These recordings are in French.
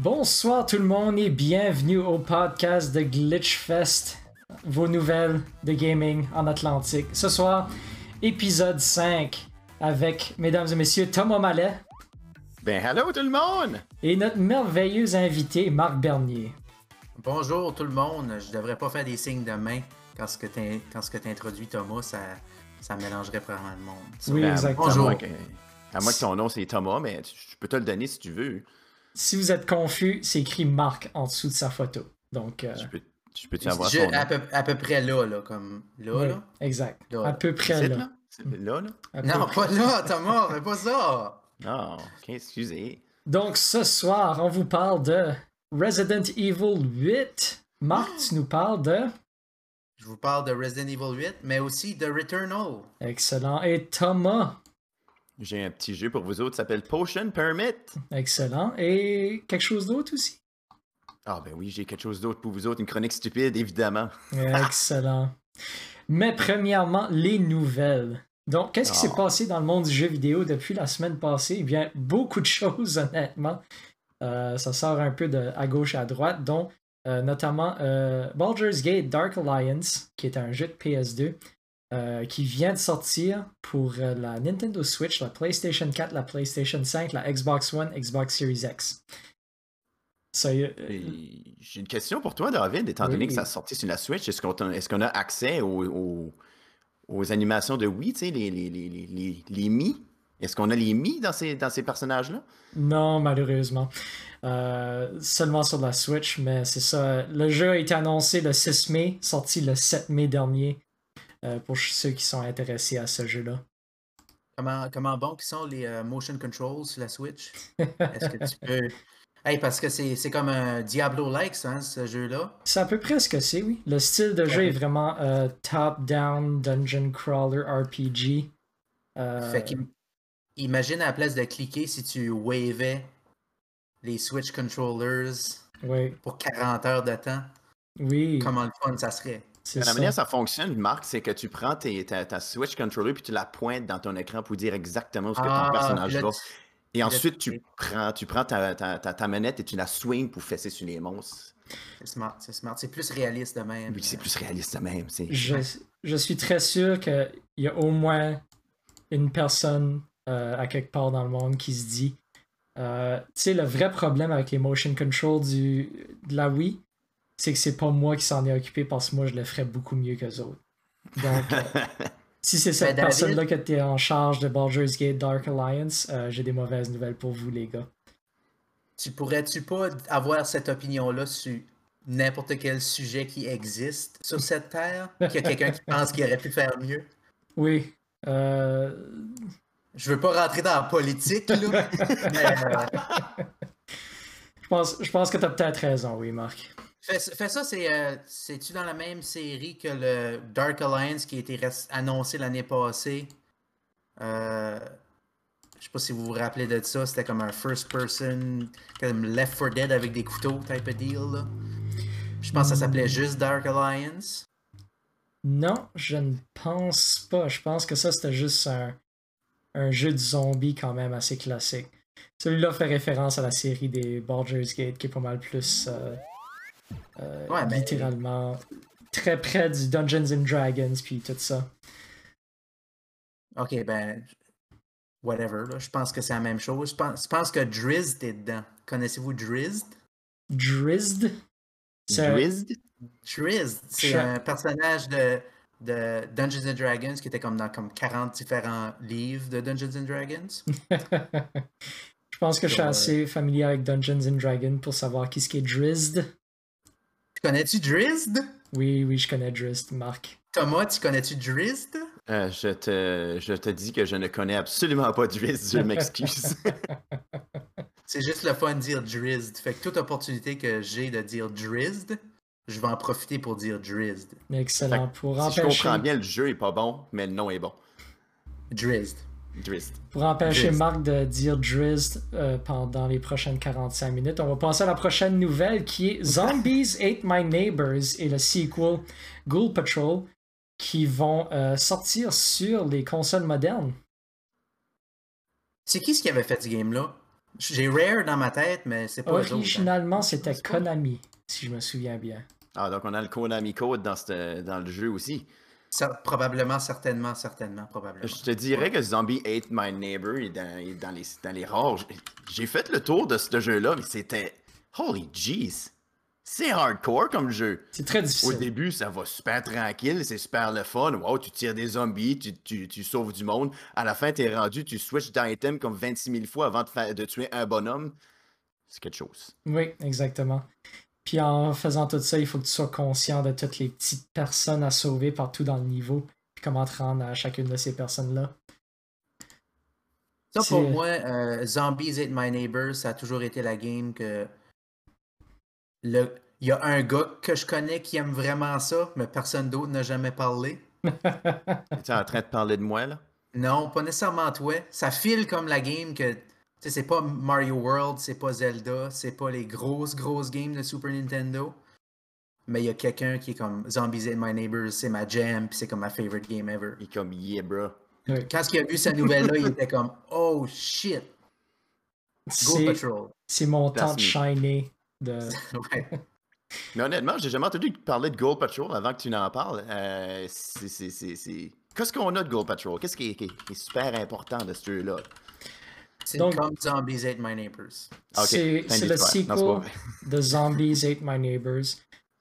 Bonsoir tout le monde et bienvenue au podcast de Glitchfest, vos nouvelles de gaming en Atlantique. Ce soir, épisode 5 avec, mesdames et messieurs, Thomas Mallet. Ben, hello tout le monde! Et notre merveilleux invité, Marc Bernier. Bonjour tout le monde. Je devrais pas faire des signes de main quand ce que tu introduis, Thomas, ça, ça mélangerait probablement le monde. Oui, ben, exactement. Bonjour. À moins que ton nom c'est Thomas, mais je peux te le donner si tu veux. Si vous êtes confus, c'est écrit Marc en dessous de sa photo. Donc, euh, je peux, je peux avoir son à, peu, à peu près là, là, comme là, là. Exact. à peu près là. là? là, là? non, pas là, Thomas, mais pas ça. Non, ok, excusez. Donc, ce soir, on vous parle de Resident Evil 8. Marc, tu nous parles de? Je vous parle de Resident Evil 8, mais aussi de Returnal. Excellent. Et Thomas, j'ai un petit jeu pour vous autres, ça s'appelle Potion Permit. Excellent. Et quelque chose d'autre aussi? Ah ben oui, j'ai quelque chose d'autre pour vous autres, une chronique stupide, évidemment. Excellent. Mais premièrement, les nouvelles. Donc, qu'est-ce qui s'est ah. passé dans le monde du jeu vidéo depuis la semaine passée? Eh bien, beaucoup de choses, honnêtement. Euh, ça sort un peu de à gauche et à droite, dont euh, notamment euh, Baldur's Gate Dark Alliance, qui est un jeu de PS2, euh, qui vient de sortir pour la Nintendo Switch, la PlayStation 4, la PlayStation 5, la Xbox One, Xbox Series X. Euh, j'ai une question pour toi, David, étant donné que ça sorti sur la Switch, est-ce qu'on a accès aux, animations de Wii, tu sais, les, les, les, les, Mi? Est-ce qu'on a les Mi dans ces, dans ces personnages-là? Non, malheureusement. seulement sur la Switch, mais c'est ça. Le jeu a été annoncé le 6 mai, sorti le 7 mai dernier. Euh, pour ceux qui sont intéressés à ce jeu-là. Comment, comment bon qui sont les euh, motion controls sur la Switch? Est-ce que tu peux. Hey, parce que c'est comme un Diablo-like, hein, ce jeu-là. C'est à peu près ce que c'est, oui. Le style de jeu est vraiment euh, top-down dungeon crawler RPG. Fait qu'imagine à la place de cliquer si tu wavais les Switch controllers pour 40 heures de temps. Oui. Comment le fun ça serait. La manière ça fonctionne, Marc, c'est que tu prends ta, Switch Controller puis tu la pointes dans ton écran pour dire exactement ce que ton ah, personnage va. Et ensuite, tu prends, tu prends ta, ta, manette et tu la swings pour fesser sur les monstres. C'est smart, c'est smart. C'est plus réaliste de même. Oui, c'est plus réaliste de même. Je, je, suis très sûr qu'il y a au moins une personne euh, à quelque part dans le monde qui se dit euh, tu sais, le vrai problème avec les motion control du, de la Wii, c'est que c'est pas moi qui s'en ai occupé parce que moi je le ferais beaucoup mieux que autres. Donc, euh, si c'est cette ben, personne-là qui était en charge de Baldur's Gate Dark Alliance, euh, j'ai des mauvaises nouvelles pour vous, les gars. Tu pourrais-tu pas avoir cette opinion-là sur n'importe quel sujet qui existe sur cette terre? Qu'il y a quelqu'un qui pense qu'il aurait pu faire mieux? Oui. Euh... Je veux pas rentrer dans la politique, là. mais, euh, je, pense, je pense que tu as peut-être raison, oui, Marc. Fais, ça, c'est, euh, c'est-tu dans la même série que le Dark Alliance qui a été annoncé l'année passée? Euh, je sais pas si vous vous rappelez de ça, c'était comme un first person, comme Left 4 Dead avec des couteaux type of deal. Je pense que ça s'appelait juste Dark Alliance. Non, je ne pense pas. Je pense que ça c'était juste un, un jeu de zombies quand même assez classique. Celui-là fait référence à la série des Baldur's Gate qui est pas mal plus euh, euh, ben, littéralement très près du Dungeons and Dragons puis tout ça. Ok, ben, whatever. Je pense que c'est la même chose. Je pense, je pense que Drizzt est dedans. Connaissez-vous Drizzt? Drizzt? Drizzt? Drizzt, c'est un personnage de, de Dungeons and Dragons qui était comme dans comme 40 différents livres de Dungeons and Dragons. je pense que je suis assez familier avec Dungeons and Dragons pour savoir qui ce qui est Drizzt. Tu connais-tu Drizzt? Oui, oui, je connais Drizzt, Marc. Thomas, tu connais-tu Drizzt? Euh, je, te, je te dis que je ne connais absolument pas Drizzt, je m'excuse. C'est juste le fun de dire Drizzt. Fait que toute opportunité que j'ai de dire Drizzt, je vais en profiter pour dire Drizzt. Excellent. Pour si empêcher... je comprends bien, le jeu est pas bon, mais le nom est bon. Drizzt. Drizzt. Pour empêcher Marc de dire Drizzt euh, pendant les prochaines 45 minutes, on va passer à la prochaine nouvelle qui est Zombies Ate My Neighbors et le sequel Ghoul Patrol qui vont euh, sortir sur les consoles modernes. C'est qui ce qui avait fait ce game-là? J'ai Rare dans ma tête, mais c'est pas hein. Originalement, c'était Konami, si je me souviens bien. Ah, donc on a le Konami Code dans, cette- dans le jeu aussi. Probablement, certainement, certainement, probablement. Je te dirais que Zombie Ate My Neighbor est dans, est dans les, dans les rares. J'ai- fait le tour de ce jeu-là, mais c'était. Holy jeez! C'est hardcore comme jeu. C'est très Au difficile. début, ça va super tranquille, c'est super le fun. Wow, tu tires des zombies, tu, tu, tu sauves du monde. À la fin, t'es rendu, tu switches d'item comme 26 000 fois avant de tuer un bonhomme. C'est quelque chose. Oui, exactement. Puis en faisant tout ça, il faut que tu sois conscient de toutes les petites personnes à sauver partout dans le niveau, puis comment te rendre à chacune de ces personnes-là. Ça, pour moi, euh, Zombies Ate My Neighbors, ça a toujours été la game que. Le... Il y a un gars que je connais qui aime vraiment ça, mais personne d'autre n'a jamais parlé. Tu es en train de parler de moi, là? Non, pas nécessairement toi. Ça file comme la game que. Tu sais, c'est pas Mario World, c'est pas Zelda, c'est pas les grosses, grosses games de Super Nintendo. Mais il y a quelqu'un qui est comme Zombies Ate My Neighbors, c'est ma jam, puis c'est comme ma favorite game ever. Il est comme, yeah, bro. Quand il a vu cette nouvelle-là, il était comme Oh shit, Go C'est Patrol. c'est mon temps de shiner. De... Ouais. Mais honnêtement, j'ai jamais entendu parler de Gold Patrol avant que tu n'en parles. Euh, c'est- c'est- c'est- c'est- Qu'est-ce qu'on a de Gold Patrol? Qu'est-ce qui est, qui est- qui est super important de ce jeu-là? C'est Donc- comme Zombies Ate My Neighbors. Ah. C'est le sequel de Zombies Ate My Neighbors,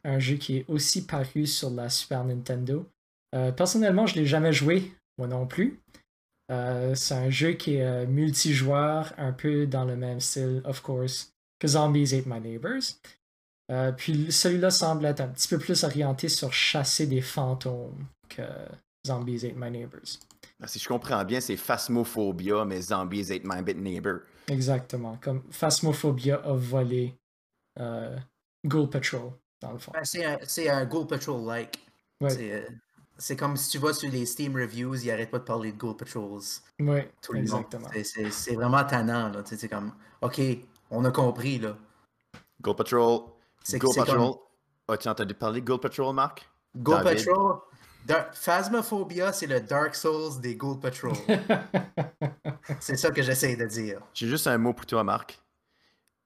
un jeu qui est aussi paru sur la Super Nintendo. Euh, personnellement, je ne l'ai jamais joué, moi non plus. Euh, c'est un jeu qui est euh, multijoueur, un peu dans le même style, of course, que Zombies Ate My Neighbors. Euh, puis celui-là semble être un petit peu plus orienté sur chasser des fantômes que Zombies Ate My Neighbors. Ah, Si je comprends bien, c'est Phasmophobia, mais Zombies Ate My Bit Neighbor. Exactement, comme Phasmophobia a volé euh, Ghoul Patrol, dans le fond. Ben, c'est un, un Ghoul Patrol-like. Ouais. C'est, euh, C'est comme si tu vas sur les Steam Reviews, ils arrêtent pas de parler de Gold Patrols. Oui, Tout le long. exactement. C'est- vraiment tannant. Là. C'est comme, OK, on a compris. Là. Gold Patrol. C'est Patrol. As-tu entendu parler de Gold Patrol, Marc? David? Patrol, Dar- Phasmophobia, c'est le Dark Souls des Gold Patrol. c'est ça que j'essaie de dire. J'ai juste un mot pour toi, Marc.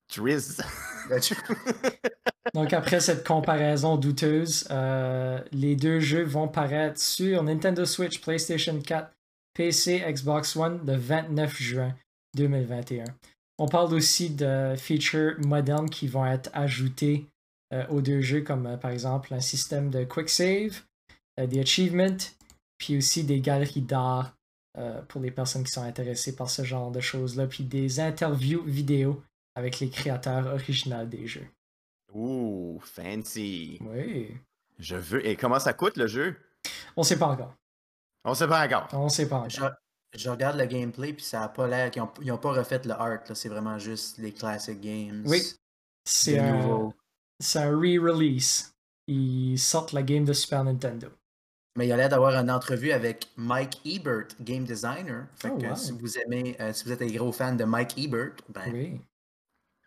Triz. Donc après cette comparaison douteuse, euh, les deux jeux vont paraître sur Nintendo Switch, PlayStation 4, PC, Xbox One le 29 juin 2021. On parle aussi de features modernes qui vont être ajoutées euh, aux deux jeux, comme euh, par exemple un système de quick save, euh, des achievements, puis aussi des galeries d'art euh, pour les personnes qui sont intéressées par ce genre de choses-là, puis des interviews vidéo avec les créateurs originaux des jeux. Ouh, fancy. Oui. Je veux. Et comment ça coûte le jeu? On sait pas encore. On sait pas encore. On sait pas encore. Je, je regarde le gameplay, puis ça a pas l'air qu'ils ont, ils ont pas refait le art. là. C'est vraiment juste les classic games. Oui. C'est un, un re-release. Ils sortent la game de Super Nintendo. Mais il a l'air d'avoir une entrevue avec Mike Ebert, game designer. Fait Oh, que wow. si vous aimez, euh, si vous êtes un gros fan de Mike Ebert, ben, Oui.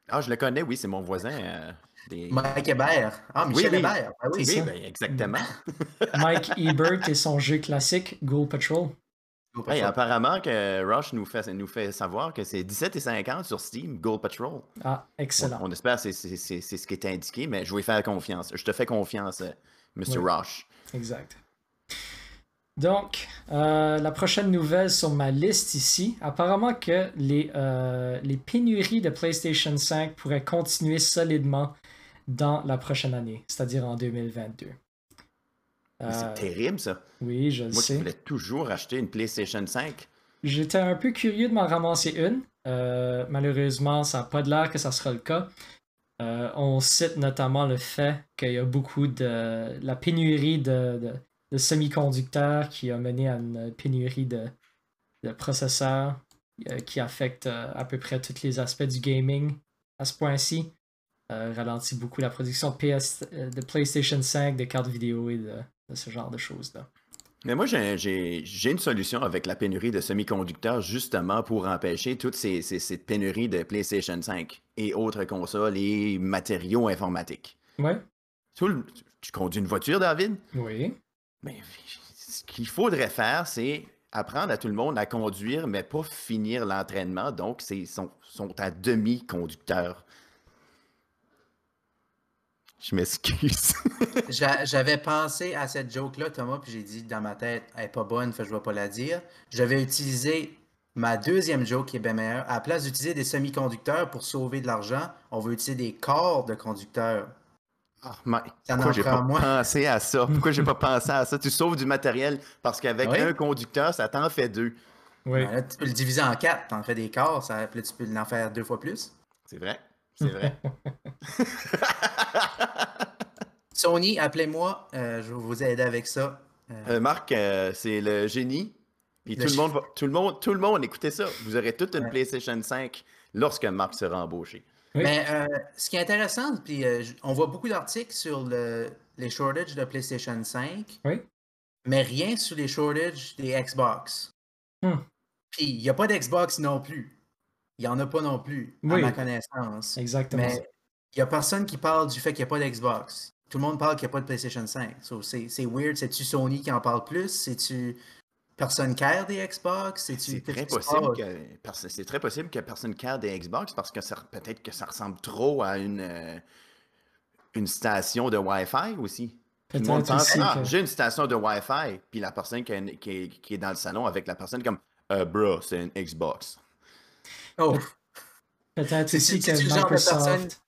Ah, je le connais, oui, c'est mon voisin. euh, des... Mike Hébert. Ah, Michel oui. Hébert. Ben oui, Oui, ben, exactement. Mike Ebert et son jeu classique Ghoul Patrol. Gold Hey, Patrol. apparemment que Rush nous fait, nous fait savoir que c'est 17,50 sur Steam, Gold Patrol. Ah, excellent. on espère que c'est- c'est c'est- c'est ce qui est indiqué, mais je vais faire confiance. Je te fais confiance, euh. Oui. Rush. Exact. Donc, euh, la prochaine nouvelle sur ma liste ici, apparemment que les, euh, les pénuries de PlayStation 5 pourraient continuer solidement dans la prochaine année, c'est-à-dire en 2022. Mais Euh, C'est terrible, ça. oui, je le Moi qui sais. voulais toujours acheter une PlayStation 5. J'étais un peu curieux de m'en ramasser une. Malheureusement, ça n'a pas de l'air que ça sera le cas. On cite notamment le fait qu'il y a beaucoup de la pénurie de, de- de semi-conducteurs qui a mené à une pénurie de, de processeurs euh, qui affecte euh, à peu près tous les aspects du gaming à ce point-ci. ralentit beaucoup la production de, PS, de PlayStation 5, de cartes vidéo et de, ce genre de choses-là. Mais moi, j'ai une solution avec la pénurie de semi-conducteurs justement pour empêcher toutes ces, ces, pénuries de PlayStation 5 et autres consoles et matériaux informatiques. Ouais. Tu, conduis une voiture, David? Oui. Mais ce qu'il faudrait faire, c'est apprendre à tout le monde à conduire, mais pas finir l'entraînement. Donc, ils sont, sont à demi-conducteurs. Je m'excuse. J'avais pensé à cette joke-là, Thomas, puis j'ai dit dans ma tête, elle n'est pas bonne, je ne vais pas la dire. Je vais utiliser ma deuxième joke qui est bien meilleure. À la place d'utiliser des semi-conducteurs pour sauver de l'argent, on va utiliser des corps de conducteurs. Oh, pourquoi j'ai pas pensé à ça? Pourquoi j'ai pas pensé à ça? Tu sauves du matériel parce qu'avec un conducteur, ça t'en fait deux. Oui. Ben tu peux le diviser en quatre, t'en fais des corps, ça, tu peux en faire deux fois plus. C'est vrai. C'est vrai. Sony, appelez-moi, euh, je vais vous aider avec ça. Euh, euh, Marc, c'est le génie. Puis tout, le monde tout, le monde, tout le monde, écoutez ça. Vous aurez toute une PlayStation 5 lorsque Marc sera embauché. Mais ce qui est intéressant, puis on voit beaucoup d'articles sur les shortages de PlayStation 5, mais rien sur les shortages des Xbox. Hmm. Puis il n'y a pas d'Xbox non plus. Il n'y en a pas non plus, à ma connaissance. Exactement. Mais il n'y a personne qui parle du fait qu'il n'y a pas d'Xbox. Tout le monde parle qu'il n'y a pas de PlayStation 5. c'est weird. C'est-tu Sony qui en parle plus? C'est-tu personne care des Xbox? C'est très, possible que, c'est très possible que personne care des Xbox parce que peut-être que ça ressemble trop à une, euh, une station de Wi-Fi aussi. Tout le monde pense, ah, j'ai une station de Wi-Fi, puis la personne qui, est, dans le salon avec la personne comme, euh, bro, c'est une Xbox. Oh. Peut-être aussi que Microsoft.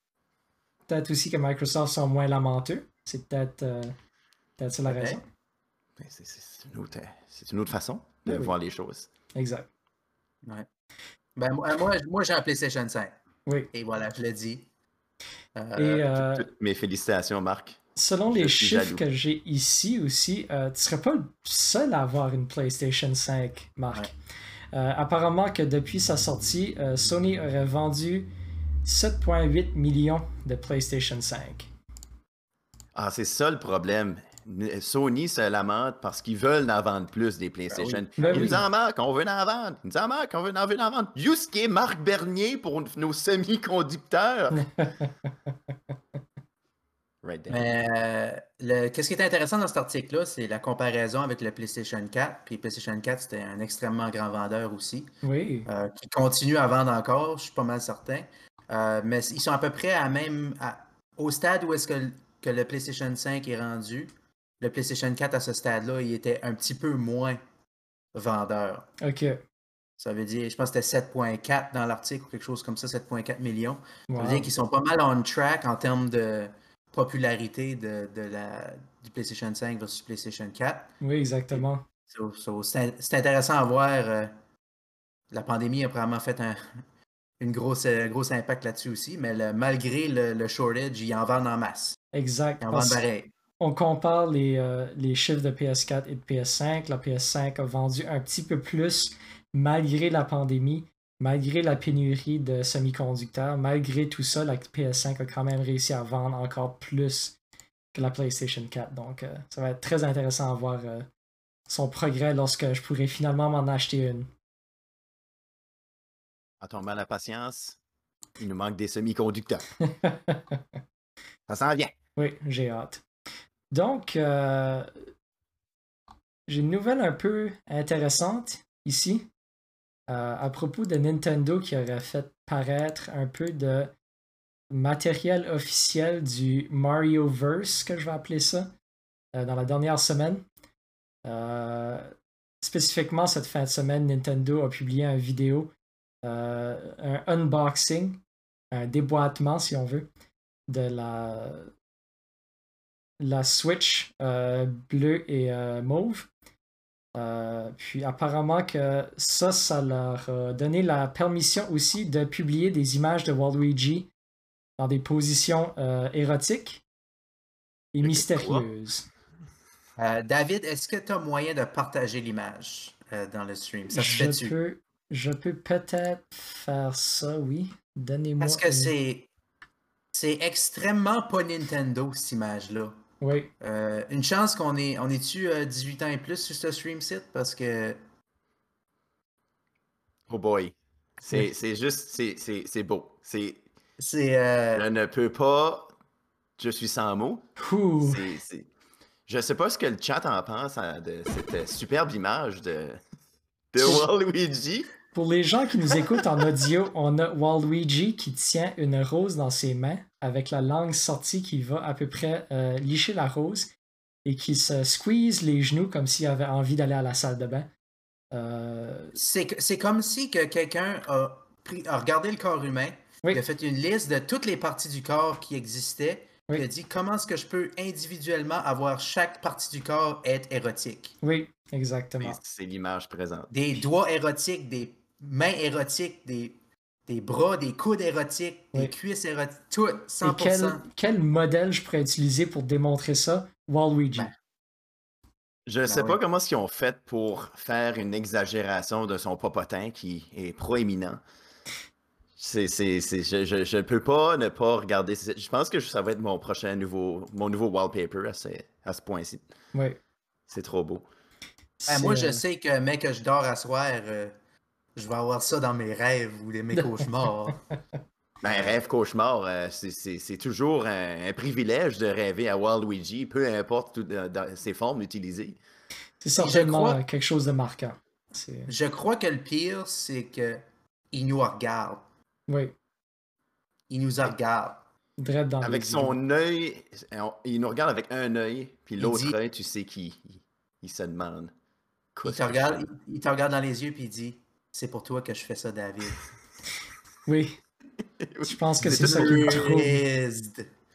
Peut-être aussi que Microsoft sont moins lamenteux. C'est peut-être euh, peut ça la raison. C'est une, une, autre façon de ben voir les choses. Exact. Ouais. Ben, moi, moi j'ai un PlayStation 5. Oui. Et voilà, je l'ai dit. Euh, Et, euh, mes félicitations, Marc. Selon les chiffres que j'ai ici aussi, tu ne serais pas le seul à avoir une PlayStation 5, Marc. Euh, apparemment que depuis sa sortie, euh, Sony aurait vendu 7,8 millions de PlayStation 5. Ah, c'est ça le problème. Sony se lamente parce qu'ils veulent en vendre plus des PlayStation. Ben ben Ils nous en manquent, on veut en vendre. Ils nous en manquent, on veut en, veut en vendre. Jusqu'à Marc Bernier pour nos semi-conducteurs. Mais euh, qu'est-ce qui est intéressant dans cet article-là, c'est la comparaison avec le PlayStation 4. Puis PlayStation 4, c'était un extrêmement grand vendeur aussi. Oui. Euh, qui continue à vendre encore, je suis pas mal certain. Euh, mais ils sont à peu près à même au stade où est-ce que, que, le PlayStation 5 est rendu. Le PlayStation 4 à ce stade-là, il était un petit peu moins vendeur. OK. Ça veut dire, je pense que c'était 7.4 dans l'article ou quelque chose comme ça, 7.4 millions. Ça veut dire qu'ils sont pas mal on track en termes de, popularité de, la, du PlayStation 5 versus PlayStation 4. Oui, exactement. c'est intéressant à voir. Euh, la pandémie a probablement fait un une grosse, euh, gros impact là-dessus aussi, mais malgré le, shortage, ils en vendent en masse. Exact. Ils en vendent pareil. On compare les, euh, les chiffres de PS4 et de PS5. La PS5 a vendu un petit peu plus malgré la pandémie malgré la pénurie de semi-conducteurs, malgré tout ça, la PS5 a quand même réussi à vendre encore plus que la PlayStation 4. Donc, euh, ça va être très intéressant à voir euh, son progrès lorsque je pourrai finalement m'en acheter une. Attends, mal la patience. Il nous manque des semi-conducteurs. ça s'en vient. Oui, j'ai hâte. Donc, euh, j'ai une nouvelle un peu intéressante ici. Euh, à propos de Nintendo qui aurait fait paraître un peu de matériel officiel du Mario Verse, que je vais appeler ça, euh, dans la dernière semaine. Spécifiquement, cette fin de semaine, Nintendo a publié une vidéo, un unboxing, un déboîtement, si on veut, de la, la Switch bleue et mauve. Euh, puis apparemment que ça, ça leur a donné la permission aussi de publier des images de Waluigi dans des positions euh, érotiques et mystérieuses. Euh, David, est-ce que tu as moyen de partager l'image dans le stream? Ça je, peux, je peux peut-être faire ça, oui. Donnez-moi. Parce que c'est C'est extrêmement pas Nintendo, cette image-là. Oui. Euh, une chance qu'on est. On est-tu 18 ans et plus sur ce stream site? Parce que. Oh boy. C'est juste. C'est beau. C'est. C'est. Euh, Je ne peux pas. Je suis sans mots. C'est. Je sais pas ce que le chat en pense hein, de cette superbe image de, de Waluigi. Pour les gens qui nous écoutent en audio, on a Waluigi qui tient une rose dans ses mains avec la langue sortie qui va à peu près euh, licher la rose et qui se squeeze les genoux comme s'il avait envie d'aller à la salle de bain. Euh... C'est comme si que quelqu'un a, a, regardé le corps humain, il a fait une liste de toutes les parties du corps qui existaient il a dit comment est-ce que je peux individuellement avoir chaque partie du corps être érotique? Oui, exactement. C'est l'image présente. Des doigts érotiques, des mains érotiques, des, des bras, des coudes érotiques, des cuisses érotiques, tout, 100%. quel, quel, modèle je pourrais utiliser pour démontrer ça? Waluigi. Ben. Je ne ben sais pas comment ils ont fait pour faire une exagération de son popotin qui est proéminent. C'est, c'est, c'est, je, je, peux pas ne pas regarder. Je pense que ça va être mon prochain nouveau, mon nouveau wallpaper à ce, à ce point-ci. Oui. C'est trop beau. Ben, moi, je sais que, mec, que je dors à soir, euh, je vais avoir ça dans mes rêves ou mes cauchemars. ben, rêve cauchemar, euh, c'est, toujours un, privilège de rêver à Waluigi, peu importe ses formes utilisées. C'est certainement quelque chose de marquant. Je crois que le pire, c'est que il nous regarde. Oui. Il nous regarde. Dans avec son œil, il nous regarde avec un œil, puis l'autre œil, tu sais qu'il il, se demande. Il te, regarde, il, te regarde dans les yeux, puis il dit C'est pour toi que je fais ça, David. oui. Je pense que c'est ça qui me trouve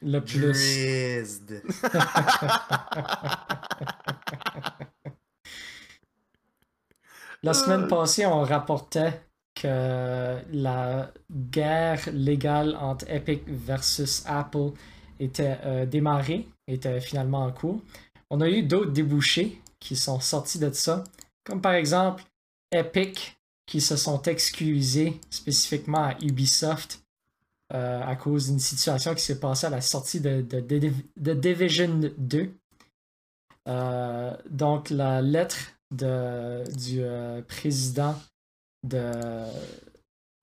le plus. La semaine passée, on rapportait que la guerre légale entre Epic versus Apple était euh, démarrée, était finalement en cours. On a eu d'autres débouchés qui sont sortis de ça, comme par exemple Epic qui se sont excusés spécifiquement à Ubisoft euh, à cause d'une situation qui s'est passée à la sortie de, de, Division 2. Euh, donc la lettre de, du président de,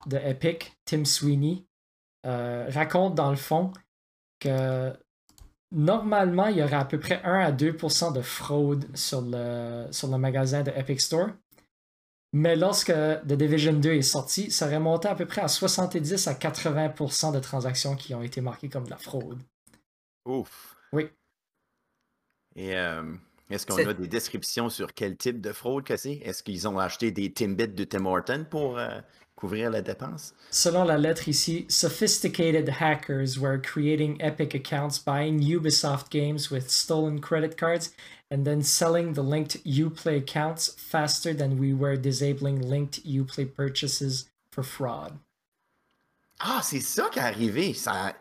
de Epic, Tim Sweeney, euh, raconte dans le fond que normalement, il y aurait à peu près 1 à 2 de fraude sur le, sur le magasin de Epic Store. Mais lorsque The Division 2 est sorti, ça aurait monté à peu près à 70 à 80% de transactions qui ont été marquées comme de la fraude. Ouf. Oui. Et euh, est-ce qu'on a des descriptions sur quel type de fraude que c'est? Est-ce qu'ils ont acheté des Timbits de Tim Horton pour euh, couvrir la dépense? Selon la lettre ici, sophisticated hackers were creating Epic accounts, buying Ubisoft games with stolen credit cards, and then selling the linked Uplay accounts faster than we were disabling linked Uplay purchases for fraud. Ah, c'est ça qui est arrivé. Ça,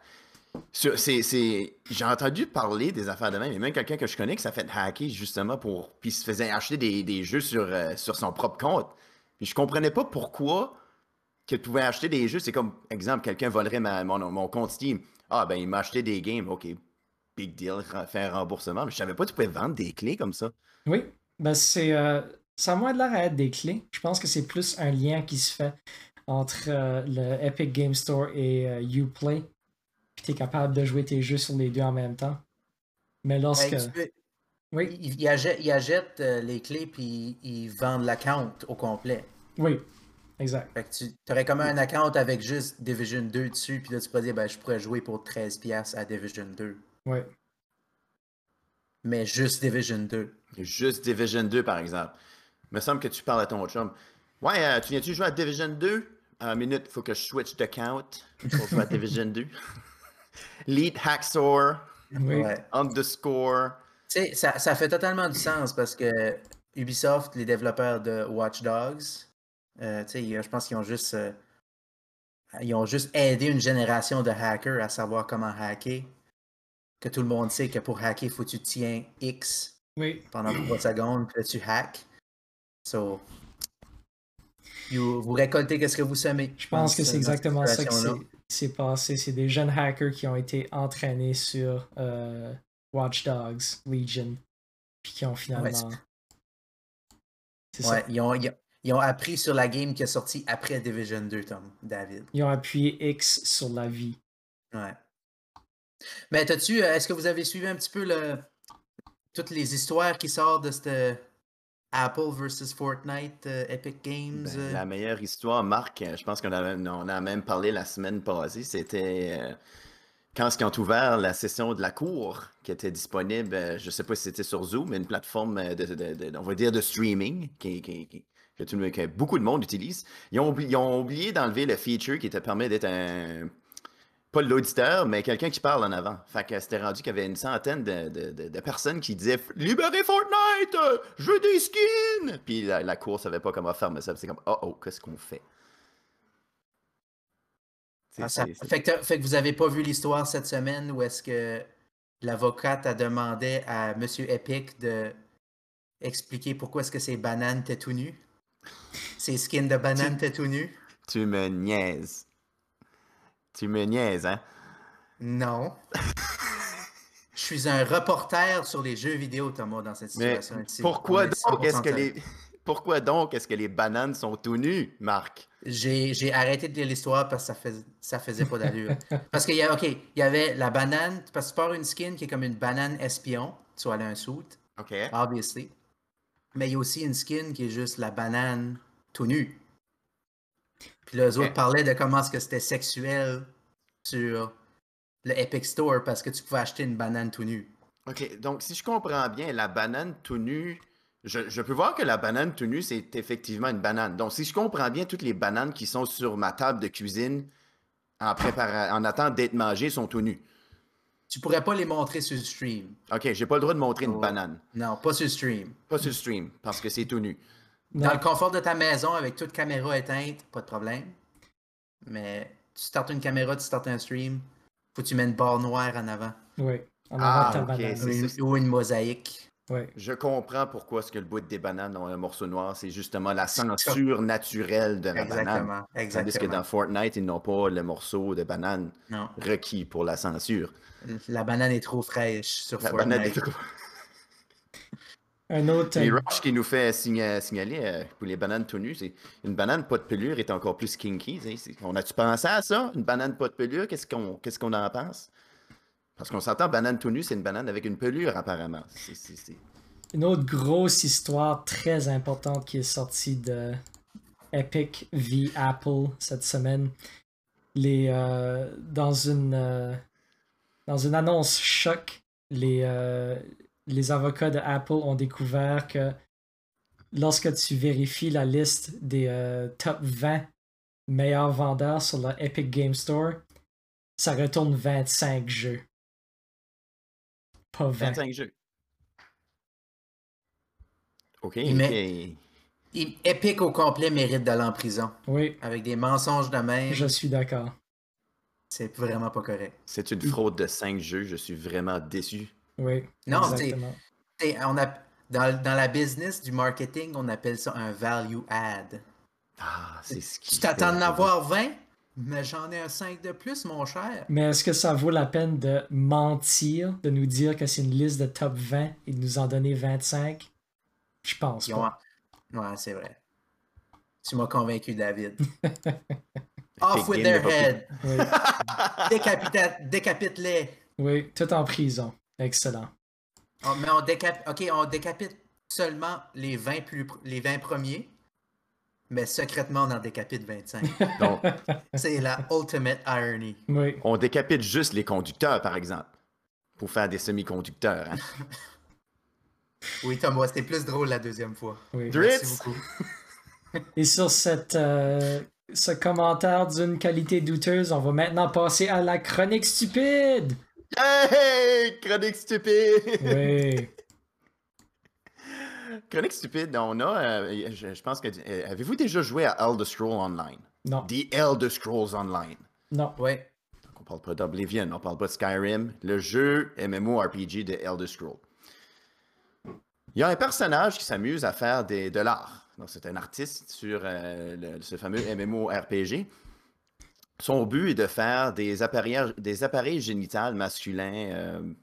j'ai entendu parler des affaires de même. A même quelqu'un que je connais qui s'est fait hacker justement pour. Puis se faisait acheter des, jeux sur, euh, sur son propre compte. Puis je comprenais pas pourquoi qu'il pouvait acheter des jeux. C'est comme, exemple, quelqu'un volerait mon, compte Steam. Ah, ben il m'a acheté des games. OK, big deal, faire un remboursement. Mais je savais pas que tu pouvais vendre des clés comme ça. Oui, ben c'est. Euh, ça a moins de l'air à être des clés. Je pense que c'est plus un lien qui se fait entre euh, le Epic Game Store et Uplay tu es capable de jouer tes jeux sur les deux en même temps. Mais lorsque. Ben, oui. Ils, achètent, euh, les clés puis ils vendent l'account au complet. Oui, exact. Fait que tu aurais comme un account avec juste Division 2 dessus, puis là tu pourrais dire ben, je pourrais jouer pour 13$ à Division 2. Oui. Mais juste Division 2. Juste Division 2, par exemple. Il me semble que tu parles à ton chum. Ouais, euh, tu viens-tu jouer à Division 2? Un minute, il faut que je switch de count pour jouer à Division 2. Lead Hacksaw, underscore. Tu sais, ça, fait totalement du sens parce que Ubisoft, les développeurs de Watch Dogs, euh, tu sais, je pense qu'ils ont juste. Euh, ils ont juste aidé une génération de hackers à savoir comment hacker. Que tout le monde sait que pour hacker, il faut que tu tiens X pendant 3 secondes, puis là tu hack. So, vous récoltez ce que vous semez. Je pense que c'est exactement ça c'est. s'est passé. C'est des jeunes hackers qui ont été entraînés sur euh, Watch Dogs Legion. Puis qui ont finalement. Ouais, ils, ont, ils, ont, appris sur la game qui est sortie après Division 2, Tom, David. Ils ont appuyé X sur la vie. Ouais. Mais t'as-tu. Euh, est-ce que vous avez suivi un petit peu le, toutes les histoires qui sortent de cette Apple versus Fortnite, euh, Epic Games. Ben, euh? la meilleure histoire, Marc, euh, je pense qu'on a, on a même parlé la semaine passée, c'était quand ils ont ouvert la session de la cour qui était disponible, je ne sais pas si c'était sur Zoom, mais une plateforme de, on va dire de streaming qui, que, beaucoup de monde utilise. Ils ont, ils ont oublié d'enlever le feature qui te permet d'être un pas l'auditeur, mais quelqu'un qui parle en avant. Fait que c'était rendu qu'il y avait une centaine de, personnes qui disaient Libérez Fortnite! Je veux des skins! Puis la, la cour savait pas comment faire, mais ça, c'est comme Oh oh, qu'est-ce qu'on fait? Ah, fait, que vous avez pas vu l'histoire cette semaine où est-ce que l'avocate a demandé à M. Epic de expliquer pourquoi est-ce que ces bananes étaient tout nues? Ces skins de bananes étaient tout nus? Tu me niaises. Tu me niaises, hein? Non. Je suis un reporter sur les jeux vidéo, Thomas, dans cette situation. pourquoi donc est-ce que les pourquoi donc est-ce que les bananes sont tout nues, Marc? J'ai arrêté de lire l'histoire parce que ça, ça faisait pas d'allure. parce qu'il y a, OK, il y avait la banane, parce que tu pars une skin qui est comme une banane espion, tu vas aller un suit. OK. Obviously. Mais il y a aussi une skin qui est juste la banane tout nue. Puis les autres parlaient de comment est-ce que c'était sexuel sur le Epic Store parce que tu pouvais acheter une banane tout nue. OK, donc si je comprends bien, la banane tout nue, je, peux voir que la banane tout nue, c'est effectivement une banane. Donc si je comprends bien, toutes les bananes qui sont sur ma table de cuisine en, en attendant d'être mangées sont tout nues. Tu pourrais pas les montrer sur le stream. OK, j'ai pas le droit de montrer une oh. banane. Non, pas sur le stream. Pas sur le stream, parce que c'est tout nu. Dans le confort de ta maison, avec toute caméra éteinte, pas de problème. Mais tu startes une caméra, tu startes un stream, faut que tu mets une barre noire en avant. Oui, en avant ah, ta Ou une mosaïque. Oui. Je comprends pourquoi ce que le bout des bananes ont un morceau noir, c'est justement la censure naturelle de la banane. Exactement. Tandis que dans Fortnite, ils n'ont pas le morceau de banane requis pour la censure. La banane est trop fraîche sur la Banane est trop... Un autre. Et Rush qui nous fait signaler euh, pour les bananes tout nues, c'est une banane pas de pelure est encore plus kinky. On a-tu pensé à ça? Une banane pas de pelure, qu'est-ce qu'on qu'est-ce qu'on en pense? Parce qu'on s'entend, banane tout nue, c'est une banane avec une pelure apparemment. Une autre grosse histoire très importante qui est sortie de Epic v Apple cette semaine. Les, euh, dans, une, euh, dans une annonce choc, les, les avocats de Apple ont découvert que lorsque tu vérifies la liste des euh, top 20 meilleurs vendeurs sur le Epic Game Store, ça retourne 25 jeux. Pas 20. 25 jeux. Ok. Epic au complet mérite d'aller en prison. Oui. Avec des mensonges de même. Je suis d'accord. C'est vraiment pas correct. C'est une fraude de 5 jeux. Je suis vraiment déçu. Oui. Non, exactement. on a, dans, dans, la business du marketing, on appelle ça un value add. Ah, c'est ce qui. Tu t'attends d'en avoir 20, mais j'en ai un 5 de plus, mon cher. Mais est-ce que ça vaut la peine de mentir, de nous dire que c'est une liste de top 20 et de nous en donner 25 Je pense pas. Ouais, c'est vrai. Tu m'as convaincu, David. Off with their head. Oui. Décapite-les. Oui, tout en prison. Excellent. Oh, mais on, ok, on décapite seulement les 20, plus... les 20 premiers, mais secrètement, on en décapite 25. C'est la ultimate irony. Oui. On décapite juste les conducteurs, par exemple, pour faire des semi-conducteurs. Hein. oui, Thomas, c'était plus drôle la deuxième fois. Oui. Merci beaucoup. Et sur cette, euh, ce commentaire d'une qualité douteuse, on va maintenant passer à la chronique stupide. Hey! Chronique stupide! Oui. Chronique stupide, on a, euh, je, pense que. Euh, avez-vous déjà joué à Elder Scrolls Online? Non. The Elder Scrolls Online. Non. Oui. On parle pas d'Oblivion, on parle pas de Skyrim, le jeu MMORPG de Elder Scrolls. Il y a un personnage qui s'amuse à faire des, de l'art. C'est un artiste sur euh, ce fameux MMORPG. Son but est de faire des appareils, des appareils génitales masculins euh,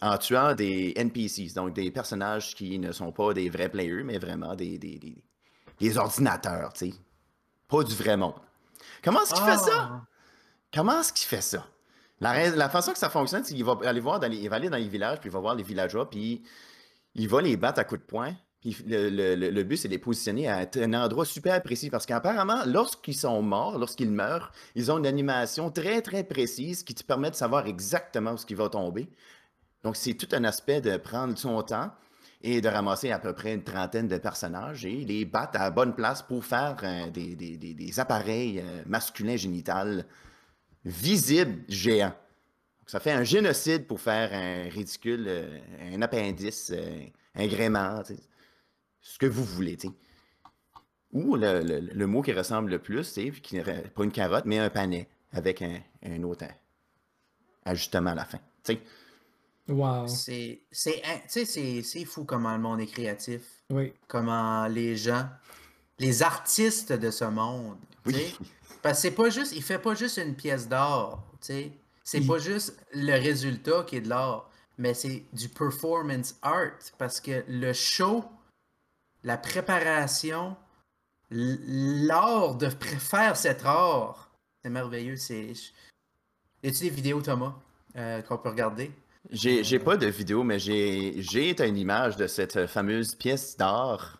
en tuant des NPCs, donc des personnages qui ne sont pas des vrais players, mais vraiment des, des, ordinateurs, tu sais. Pas du vrai monde. Comment est-ce qu'il fait ça? Ah! Comment est-ce qu'il fait ça? La, la, façon que ça fonctionne, c'est qu'il va aller voir dans il va aller dans les villages, puis il va voir les villageois, puis il va les battre à coups de poing. Puis le, but, c'est de les positionner à un endroit super précis parce qu'apparemment, lorsqu'ils sont morts, lorsqu'ils meurent, ils ont une animation très, très précise qui te permet de savoir exactement où ce qui va tomber. Donc, c'est tout un aspect de prendre son temps et de ramasser à peu près une trentaine de personnages et les battre à la bonne place pour faire euh, des, appareils euh, masculins génitales visibles géants. ça fait un génocide pour faire un ridicule, euh, un appendice, un gréement ce que vous voulez. Ou le, mot qui ressemble le plus, c'est pas une carotte, mais un panais avec un, autre ajustement à la fin. Wow. C'est fou comment le monde est créatif. Oui. Comment les gens, les artistes de ce monde. Oui. Parce que c'est pas juste, il fait pas juste une pièce d'art. C'est pas juste le résultat qui est de l'art, mais c'est du performance art. Parce que le show la préparation, l'art de faire cet art. C'est merveilleux. C'est... Y a-t-il des vidéos, Thomas, euh, qu'on peut regarder? J'ai, j'ai pas de vidéo, mais j'ai, j'ai une image de cette fameuse pièce d'art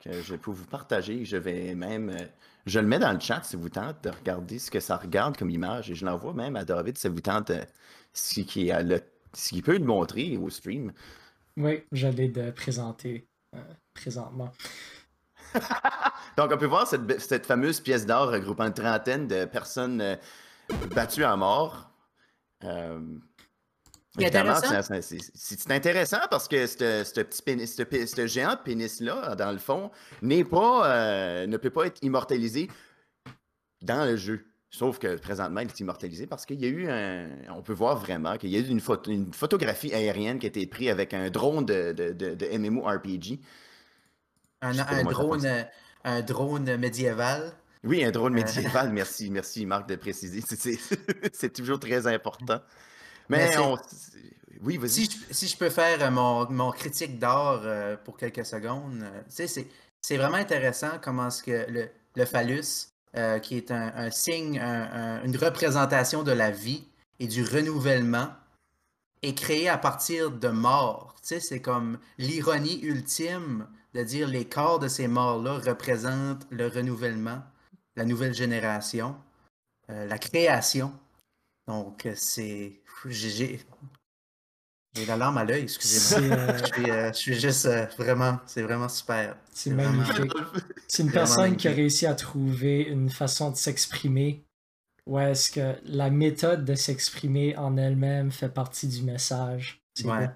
que je peux vous partager. Je vais même. Euh, je le mets dans le chat si vous tente de regarder ce que ça regarde comme image et je l'envoie même à David si vous tente euh, ce qui, le, ce qui peut le montrer au stream. Oui, j'allais de présenter présentement. Donc, on peut voir cette, fameuse pièce d'art regroupant une trentaine de personnes euh, battues à mort. Euh, c'est intéressant parce que ce petit géant pénis-là, dans le fond, n'est pas, euh, ne peut pas être immortalisé dans le jeu. Sauf que présentement, il est immortalisé parce qu'il y a eu un. On peut voir vraiment qu'il y a eu une, une, photographie aérienne qui a été prise avec un drone de, de, de, de MMORPG. Un, drone, un drone médiéval. Oui, un drone euh. médiéval. merci, merci Marc de préciser. C'est toujours très important. Mais, oui, vas-y. Si, si, je peux faire euh, mon, mon critique d'art euh, pour quelques secondes, c'est vraiment intéressant comment est-ce que le, le phallus, qui est un, signe, une représentation de la vie et du renouvellement, est créé à partir de mort. C'est comme l'ironie ultime de dire les corps de ces morts-là représentent le renouvellement, la nouvelle génération, euh, la création. Donc, euh, c'est. J'ai la larme à l'œil, excusez-moi. Euh, je, suis juste vraiment. C'est vraiment super. C'est magnifique. C'est une personne qui a réussi à trouver une façon de s'exprimer où est-ce que la méthode de s'exprimer en elle-même fait partie du message. Ouais.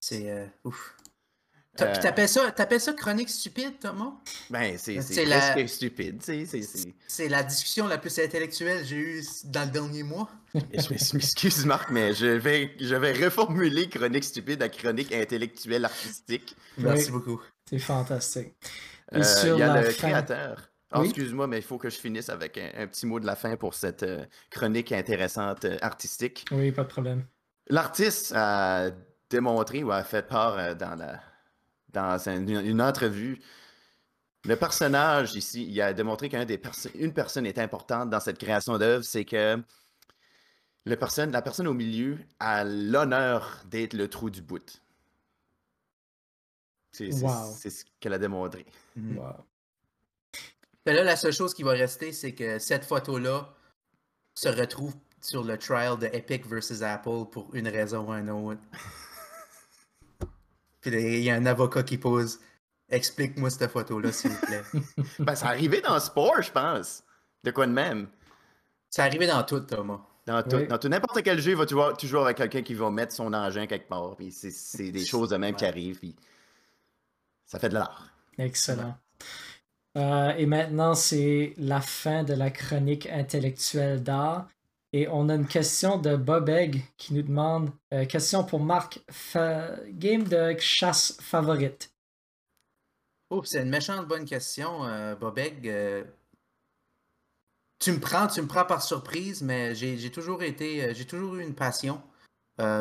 C'est ouf. Euh, t'appelles ça, ça chronique stupide, Thomas? Ben, c'est presque stupide. C'est la discussion la plus intellectuelle que j'ai eue dans le dernier mois. je m'excuse, Marc, mais je vais, je vais reformuler chronique stupide à chronique intellectuelle artistique. Merci beaucoup. C'est fantastique. Euh, il y a le créateur. Ah, excuse-moi, mais il faut que je finisse avec un, petit mot de la fin pour cette euh, chronique intéressante artistique. Oui, pas de problème. L'artiste a démontré ou a fait part dans la dans une, entrevue. Le personnage ici, il a démontré qu'une personne est importante dans cette création d'œuvre, c'est que le personne, la personne au milieu a l'honneur d'être le trou du bout. C'est ce qu'elle a démontré. Mhm. là, la seule chose qui va rester, c'est que cette photo-là se retrouve sur le trial de Epic versus Apple pour une raison ou une autre. Puis il y a un avocat qui pose Explique-moi cette photo-là, s'il vous plaît. ben, c'est arrivé dans le sport, je pense. De quoi de même? C'est arrivé dans tout, Thomas. Dans tout. Dans N'importe quel jeu, il va toujours, toujours avec quelqu'un qui va mettre son engin quelque part. Puis c'est des choses de même qui arrivent. Puis ça fait de l'art. Excellent. Euh, et maintenant, c'est la fin de la chronique intellectuelle d'art. Et on a une question de Bob Egg qui nous demande euh, question pour Marc game de chasse favorite. Oh, c'est une méchante bonne question, euh, Bob Egg. Euh, tu me prends, tu me prends par surprise, mais j'ai toujours été, j'ai toujours eu une passion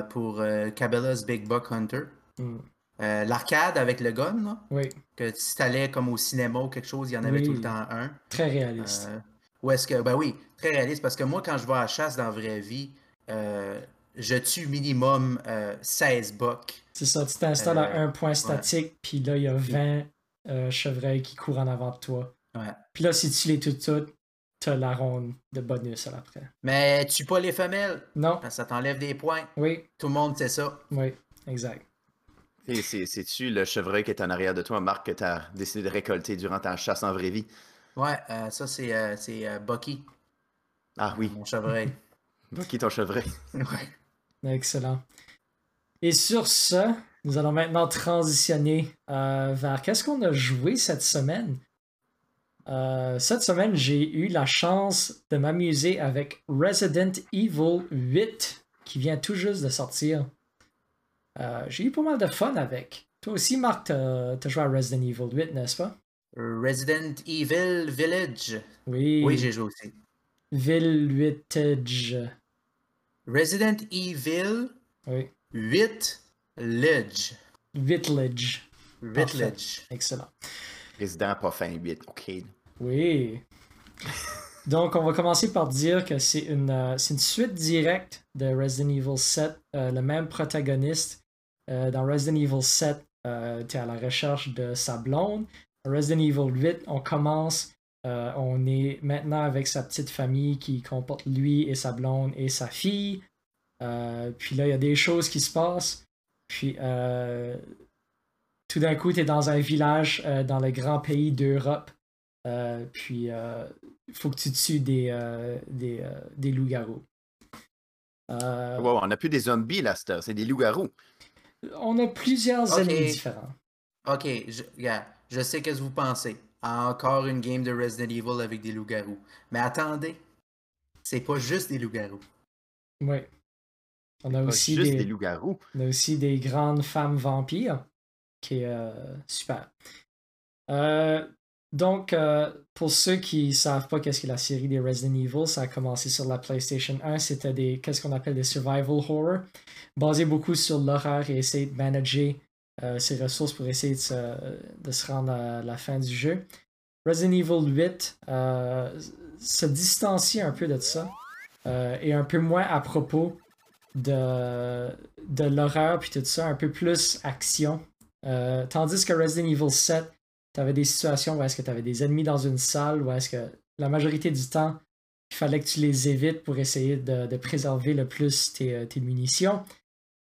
pour Cabela's Big Buck Hunter. Hmm. L'arcade avec le gun, là. Oui. Que si t'allais comme au cinéma ou quelque chose, il y en avait tout le temps un. Très réaliste. Ou est-ce que, ben oui, très réaliste, parce que moi, quand je vais à la chasse dans la vraie vie, je tue minimum 16 bucks. C'est ça, tu t'installes à un point statique, puis là, il y a 20 chevreuils qui courent en avant de toi. Puis là, si tu les tues toutes, t'as la ronde de bonus à l'après. Mais tu pas les femelles? Non. ça t'enlève des points. Oui. Tout le monde sait ça. Oui, exact. Et c'est-tu le chevreuil qui est en arrière de toi, Marc, que tu as décidé de récolter durant ta chasse en vraie vie? Ouais, euh, ça c'est euh, euh, Bucky. Ah oui. Mon chevreuil. Bucky, ton chevreuil. ouais. Excellent. Et sur ce, nous allons maintenant transitionner vers qu'est-ce qu'on a joué cette semaine? Euh, cette semaine, j'ai eu la chance de m'amuser avec Resident Evil 8 qui vient tout juste de sortir. Euh, j'ai eu pas mal de fun avec. Toi aussi, Marc, t'as as joué à Resident Evil 8, n'est-ce pas? Resident Evil Village. Oui. Oui, j'ai joué aussi. Village. Resident Evil oui. 8 Village. Village. Village. Excellent. Résident pas fin 8, ok. Oui. Donc, on va commencer par dire que c'est une, euh, une suite directe de Resident Evil 7. Euh, le même protagoniste. Euh, dans Resident Evil 7, tu es à la recherche de sa blonde. Resident Evil 8, on commence. on est maintenant avec sa petite famille qui comporte lui et sa blonde et sa fille. puis là, il y a des choses qui se passent. Puis tout d'un coup, tu es dans un village euh, dans le grand pays d'Europe. Euh, puis, il euh, faut que tu tues des, des, des loups-garous. on n'a plus des zombies là, c'est des loups-garous. On a plusieurs ennemis différents. Ok, je, je sais ce que vous pensez. Encore une game de Resident Evil avec des loups-garous. Mais attendez, c'est pas juste des loups-garous. Oui. On a aussi des, des loups-garous. On a aussi des grandes femmes vampires qui est euh, super. Euh, donc, euh, pour ceux qui ne savent pas qu'est-ce que la série des Resident Evil, ça a commencé sur la PlayStation 1. C'était des, qu'est-ce qu'on appelle des survival horror, basé beaucoup sur l'horreur et essayer de manager ses ressources pour essayer de se, de se, rendre à la fin du jeu. Resident Evil 8 se distancie un peu de ça et un peu moins à propos de, de l'horreur puis tout ça, un peu plus action. Euh, tandis que Resident Evil 7, tu avais des situations où est-ce que tu avais des ennemis dans une salle, où est-ce que la majorité du temps, il fallait que tu les évites pour essayer de, préserver le plus euh, tes, munitions.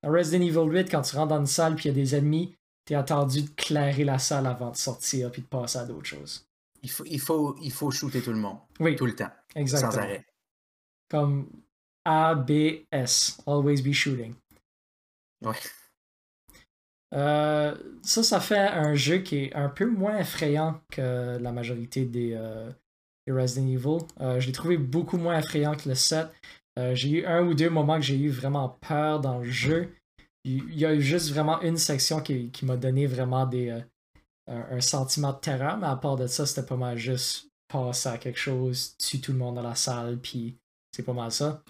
Dans Resident Evil 8, quand tu rentres dans une salle et il y a des ennemis, tu es attendu de clairer la salle avant de sortir puis de passer à d'autres choses. Il faut, il, faut, il faut shooter tout le monde. Oui. Tout le temps. Exactement. Sans arrêt. Comme A, B, S. Always be shooting. Ouais. Euh, ça, ça fait un jeu qui est un peu moins effrayant que la majorité des, euh, Resident Evil. Euh, je l'ai trouvé beaucoup moins effrayant que le 7. J'ai eu un ou deux moments que j'ai eu vraiment peur dans le jeu. Il y a eu juste vraiment une section qui, m'a donné vraiment des, un, sentiment de terreur, mais à part de ça, c'était pas mal juste passer à quelque chose, tuer tout le monde dans la salle, puis c'est pas mal ça.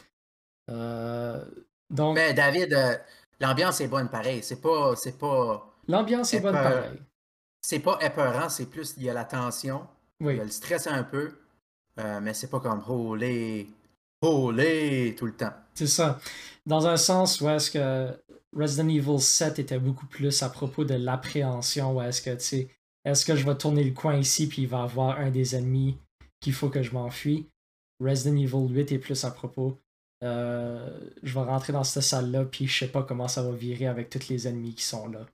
donc... Mais David, L'ambiance est bonne pareil. C'est pas. C'est pas. L'ambiance est bonne pareil. C'est pas épeurant, c'est plus il y a la tension. Oui. Il y a le stress un peu. Euh, mais c'est pas comme holy, holy tout le temps. C'est ça. Dans un sens où est-ce que Resident Evil 7 était beaucoup plus à propos de l'appréhension, où est-ce que tu sais, est-ce que je vais tourner le coin ici puis il va avoir un des ennemis qu'il faut que je m'enfuis? Resident Evil 8 est plus à propos euh, je vais rentrer dans cette salle-là, puis je sais pas comment ça va virer avec tous les ennemis qui sont là.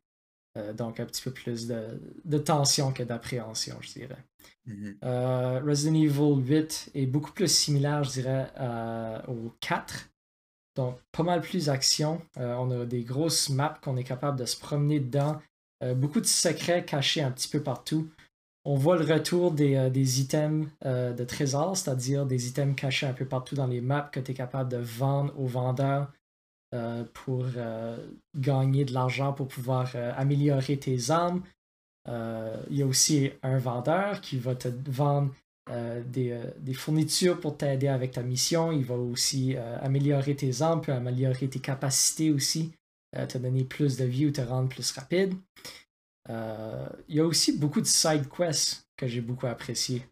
Euh, donc un petit peu plus de, tension que d'appréhension, je dirais. Mm-hmm. Euh, Resident Evil 8 est beaucoup plus similaire, je dirais, au 4. Donc pas mal plus d'action. on a des grosses maps qu'on est capable de se promener dedans. beaucoup de secrets cachés un petit peu partout on voit le retour des, euh, items euh, de trésor, c'est-à-dire des items cachés un peu partout dans les maps que tu es capable de vendre aux vendeurs euh, pour gagner de l'argent pour pouvoir améliorer tes armes. Il y a aussi un vendeur qui va te vendre des, des, fournitures pour t'aider avec ta mission. Il va aussi améliorer tes armes, puis améliorer tes capacités aussi, te donner plus de vie ou te rendre plus rapide. il y a aussi beaucoup de side quests que j'ai beaucoup apprécié.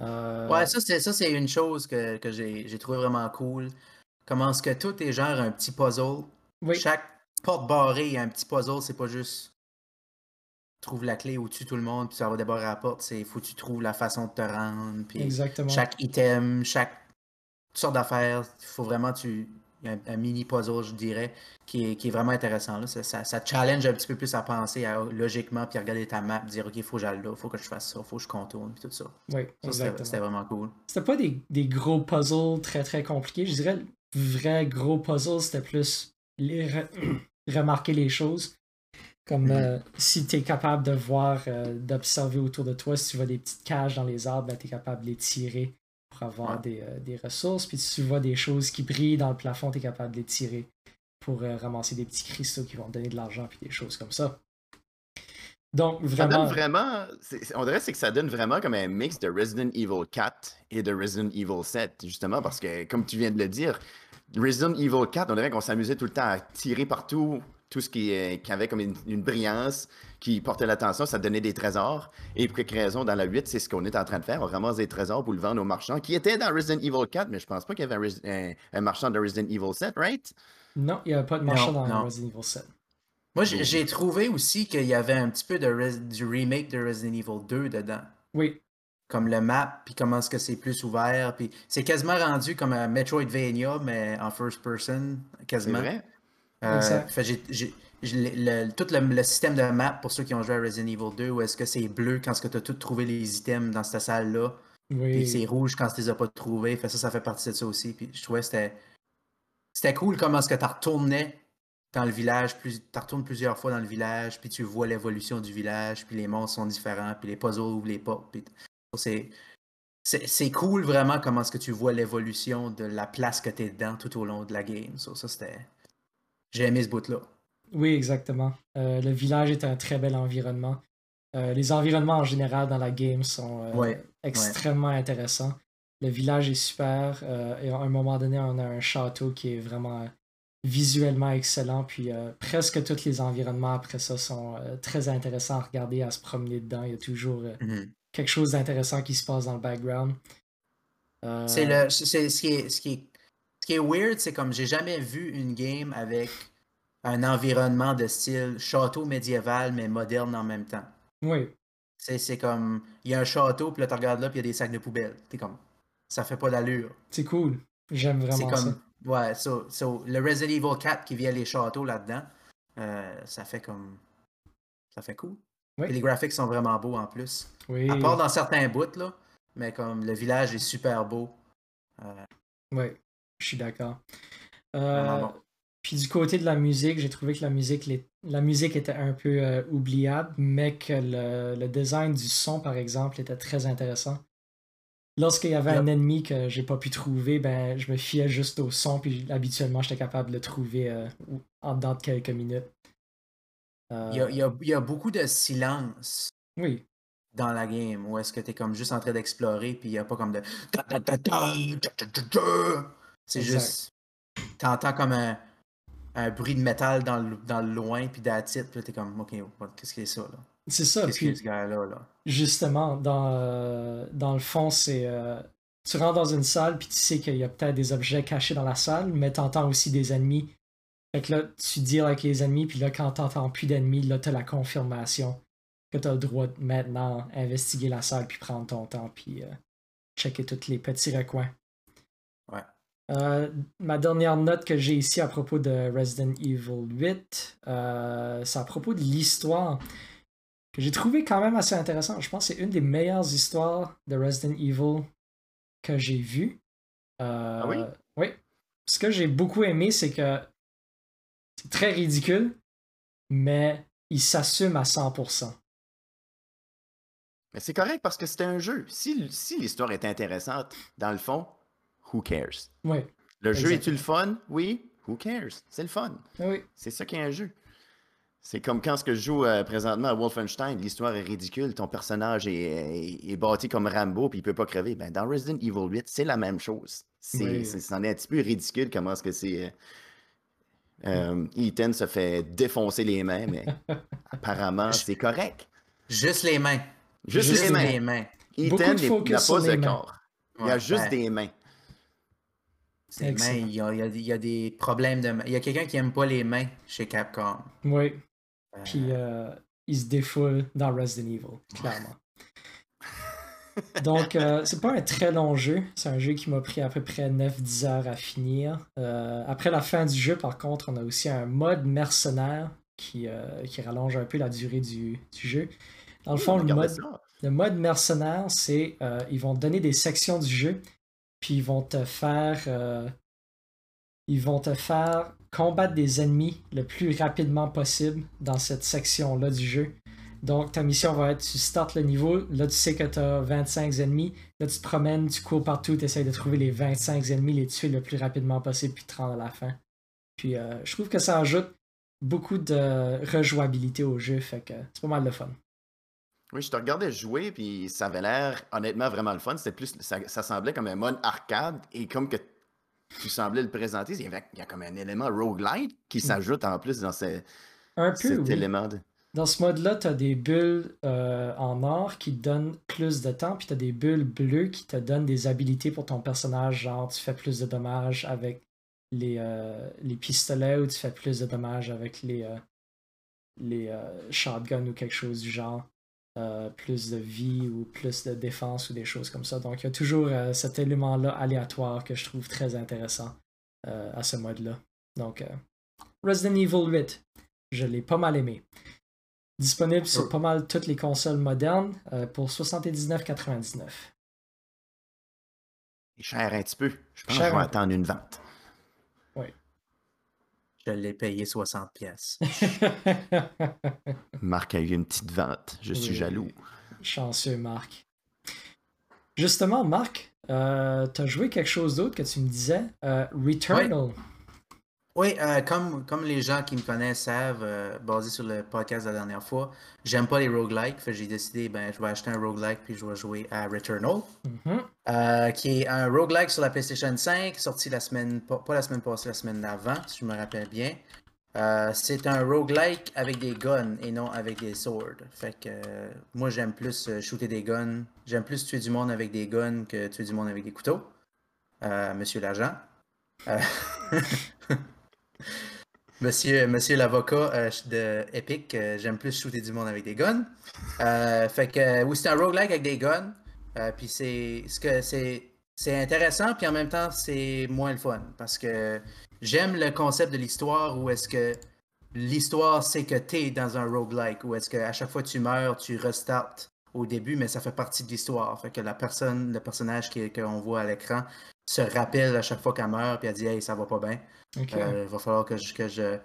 Ouais, ça c'est, ça, c'est une chose que, que j'ai, j'ai trouvé vraiment cool. Comment est-ce que tout est genre un petit puzzle? Chaque porte barrée, il y a un petit puzzle, c'est pas juste trouve la clé ou tue tout le monde, puis ça va débarrer la porte. C'est faut que tu trouves la façon de te rendre. Puis Exactement. Chaque item, chaque sorte d'affaires, il faut vraiment tu. y a un, mini puzzle, je dirais, qui est, qui est vraiment intéressant. Là. Ça, ça, challenge un petit peu plus à penser logiquement, puis à regarder ta map, dire OK, il faut que j'aille là, il faut que je fasse ça, il faut que je contourne, puis tout ça. Oui, C'était vraiment cool. C'était pas des, des, gros puzzles très très compliqués. Je dirais vrai gros puzzle, c'était plus les remarquer les choses. Comme mhm. euh, si tu es capable de voir, euh, d'observer autour de toi, si tu vois des petites cages dans les arbres, ben, tu es capable de les tirer pour avoir des, euh, des, ressources. Puis si tu vois des choses qui brillent dans le plafond, tu es capable de les tirer pour ramasser des petits cristaux qui vont te donner de l'argent, puis des choses comme ça. Donc, vraiment. Ça donne vraiment. On dirait que ça donne vraiment comme un mix de Resident Evil 4 et de Resident Evil 7, justement, parce que, comme tu viens de le dire, Resident Evil 4, on dirait qu'on s'amusait tout le temps à tirer partout tout ce qui, qui avait comme une, brillance, qui portait l'attention, ça donnait des trésors. Et pour quelque raison, dans la 8, c'est ce qu'on est en train de faire. On ramasse des trésors pour le vendre aux marchands, qui étaient dans Resident Evil 4, mais je pense pas qu'il y avait un, marchand de Resident Evil 7, right? Non, il n'y avait pas de marchand dans Resident Evil 7. Moi, j'ai trouvé aussi qu'il y avait un petit peu de du remake de Resident Evil 2 dedans. Oui, comme le map, puis comment est-ce que c'est plus ouvert. Puis c'est quasiment rendu comme un Metroidvania, mais en first person, quasiment. Vrai? Euh, fait, le, tout le, système de map, pour ceux qui ont joué à Resident Evil 2, où est-ce que c'est bleu quand tu as tout trouvé les items dans cette salle-là, oui. puis c'est rouge quand tu les as pas trouvés. Fait ça, ça fait partie de ça aussi. Puis je trouvais que c'était, c'était cool comment est-ce que tu retournais dans le village, tu retournes plusieurs fois dans le village, puis tu vois l'évolution du village, puis les monstres sont différents, puis les puzzles ouvrent les portes. Puis c'est cool vraiment comment est-ce que tu vois l'évolution de la place que tu es dedans tout au long de la game. ça, c'était. J'ai aimé ce bout-là. Oui, exactement. Euh, le village est un très bel environnement. Euh, les environnements en général dans la game sont euh, extrêmement intéressants. Le village est super. et à un moment donné, on a un château qui est vraiment visuellement excellent. Puis presque tous les environnements après ça sont très intéressants à regarder, à se promener dedans. Il y a toujours mm-hmm quelque chose d'intéressant qui se passe dans le background. Euh, c'est le. C'est, ce, qui est, ce, qui est, ce qui est weird, c'est comme j'ai jamais vu une game avec un environnement de style château médiéval, mais moderne en même temps. Oui. C'est, comme. Il y a un château, puis là, tu regardes là, puis il y a des sacs de poubelle. T'es comme. Ça fait pas d'allure. C'est cool. J'aime vraiment comme, ça. Ouais, so, so, le Resident Evil 4 qui vient les châteaux là-dedans, euh, ça fait comme. Ça fait cool. les graphiques sont vraiment beaux en plus. Oui. À part dans certains bouts, là. Mais comme le village est super beau. Euh... Oui, je suis d'accord. Euh, puis du côté de la musique, j'ai trouvé que la musique, la musique était un peu euh, oubliable, mais que le, design du son, par exemple, était très intéressant. Lorsqu'il y avait un ennemi que j'ai pas pu trouver, ben je me fiais juste au son, puis habituellement j'étais capable de le trouver en dedans de quelques minutes. Il y, a, il, y a, beaucoup de silence. Oui dans la game ou est-ce que tu es comme juste en train d'explorer puis il n'y a pas comme de c'est juste t'entends comme un, un, bruit de métal dans le, dans le loin puis d'attitude puis t'es comme ok qu'est-ce que c'est ça là? C'est ça qu'est-ce que ce gars là, justement dans euh, dans le fond c'est euh, tu rentres dans une salle puis tu sais qu'il y a peut-être des objets cachés dans la salle mais t'entends aussi des ennemis. Fait que là tu dis avec les ennemis puis là quand t'entends plus d'ennemis là t'as la confirmation que tu as le droit de maintenant investiguer la salle puis prendre ton temps puis euh, checker tous les petits recoins. Ouais. Euh, ma dernière note que j'ai ici à propos de Resident Evil 8, euh, c'est à propos de l'histoire que j'ai trouvé quand même assez intéressant. Je pense que c'est une des meilleures histoires de Resident Evil que j'ai vues. ah oui? Oui. Ce que j'ai beaucoup aimé, c'est que c'est très ridicule, mais il s'assume à 100%. Mais c'est correct parce que c'était un jeu. Si, si l'histoire est intéressante, dans le fond, who cares? Oui. Le jeu est-tu le fun? Oui. Who cares? C'est le fun. Oui. C'est ça qui est un jeu. C'est comme quand ce que je joue euh, présentement à Wolfenstein, l'histoire est ridicule, ton personnage est, bâti comme Rambo puis il peut pas crever. Ben, dans Resident Evil 8, c'est la même chose. C'est, c'en est un petit peu ridicule comment est-ce que c'est. Euh, Ethan se fait défoncer les mains, mais apparemment c'est correct. Juste les mains. Juste, les, mains. Ethan n'a pas de corps. il y a juste des mains. Ses mains, il y, a, il y, a, des problèmes de mains. Il y a quelqu'un qui aime pas les mains chez Capcom. Oui. Puis euh, il se défoule dans Resident Evil, clairement. Donc, euh, c'est pas un très long jeu. C'est un jeu qui m'a pris à peu près 9-10 heures à finir. Euh, après la fin du jeu, par contre, on a aussi un mode mercenaire qui, qui rallonge un peu la durée du, du jeu. Dans le fond, le mode, le mode, mercenaire, c'est ils vont te donner des sections du jeu, puis ils vont te faire ils vont te faire combattre des ennemis le plus rapidement possible dans cette section-là du jeu. Donc, ta mission va être, tu startes le niveau, là tu sais que tu as 25 ennemis, là tu te promènes, tu cours partout, tu essaies de trouver les 25 ennemis, les tuer le plus rapidement possible, puis te rendre à la fin. Puis euh, je trouve que ça ajoute beaucoup de rejouabilité au jeu, fait que c'est pas mal de fun. Oui, je te regardais jouer, puis ça avait l'air honnêtement vraiment le fun. C'était plus, ça, ça, semblait comme un mode arcade, et comme que tu semblais le présenter, il y, a comme un élément roguelite qui mm. s'ajoute en plus dans cet élément. Dans ce mode-là, tu as des bulles euh, en or qui te donnent plus de temps, puis tu as des bulles bleues qui te donnent des habilités pour ton personnage, genre tu fais plus de dommages avec les, euh, les pistolets ou tu fais plus de dommages avec les, euh, les shotguns ou quelque chose du genre. Euh, plus de vie ou plus de défense ou des choses comme ça. Donc il y a toujours euh, cet élément-là aléatoire que je trouve très intéressant euh, à ce mode-là. Donc Resident Evil 8, je l'ai pas mal aimé. Disponible sur pas mal toutes les consoles modernes pour 79,99. Cher un petit peu. Je pense que je vais attendre une vente. Je l'ai payé 60 pièces. Marc a eu une petite vente. Je suis jaloux. Chanceux, Marc. Justement, Marc, euh, tu as joué quelque chose d'autre que tu me disais. Euh, Returnal. Oui, euh, comme, comme les gens qui me connaissent savent, euh, basé sur le podcast de la dernière fois, j'aime pas les roguelikes. J'ai décidé, ben, je vais acheter un roguelike puis je vais jouer à Returnal, mm-hmm. euh, qui est un roguelike sur la PlayStation 5, sorti la semaine, pas, la semaine passée, la semaine d'avant, si je me rappelle bien. c'est un roguelike avec des guns et non avec des swords. Fait que moi, j'aime plus shooter des guns. J'aime plus tuer du monde avec des guns que tuer du monde avec des couteaux. Monsieur l'agent. Monsieur, monsieur l'avocat euh, de Epic, euh, j'aime plus shooter du monde avec des guns. Euh, fait que oui, c'est un roguelike avec des guns. puis c'est ce que c'est c'est intéressant, puis en même temps c'est moins le fun parce que j'aime le concept de l'histoire où est-ce que l'histoire c'est que tu es dans un roguelike où est-ce que à chaque fois que tu meurs, tu restartes au début, mais ça fait partie de l'histoire. Fait que la personne, le personnage qu'on voit à l'écran se rappelle à chaque fois qu'elle meurt, puis elle dit Hey, ça va pas bien. Euh, il va falloir que, je, que je,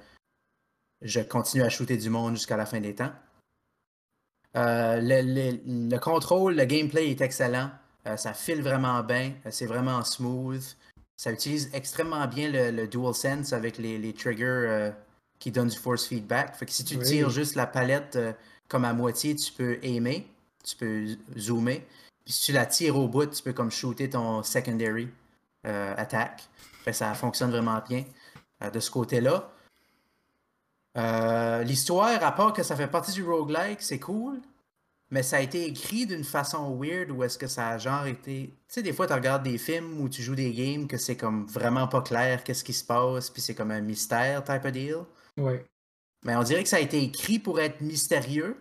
je, continue à shooter du monde jusqu'à la fin des temps. Euh, le, contrôle, le gameplay est excellent. Euh, ça file vraiment bien. c'est vraiment smooth. Ça utilise extrêmement bien le, DualSense avec les, triggers qui donnent du force feedback. Fait que si tu tires juste la palette comme à moitié, tu peux aimer, tu peux zoomer. Puis si tu la tires au bout, tu peux comme shooter ton secondary attack. Fait que ça fonctionne vraiment bien. Euh, de ce côté-là. Euh, l'histoire, à part que ça fait partie du roguelike, c'est cool, mais ça a été écrit d'une façon weird où est-ce que ça a genre été. Tu sais, des fois, tu regardes des films où tu joues des games que c'est comme vraiment pas clair qu'est-ce qui se passe, puis c'est comme un mystère type of deal. Oui. Mais on dirait que ça a été écrit pour être mystérieux,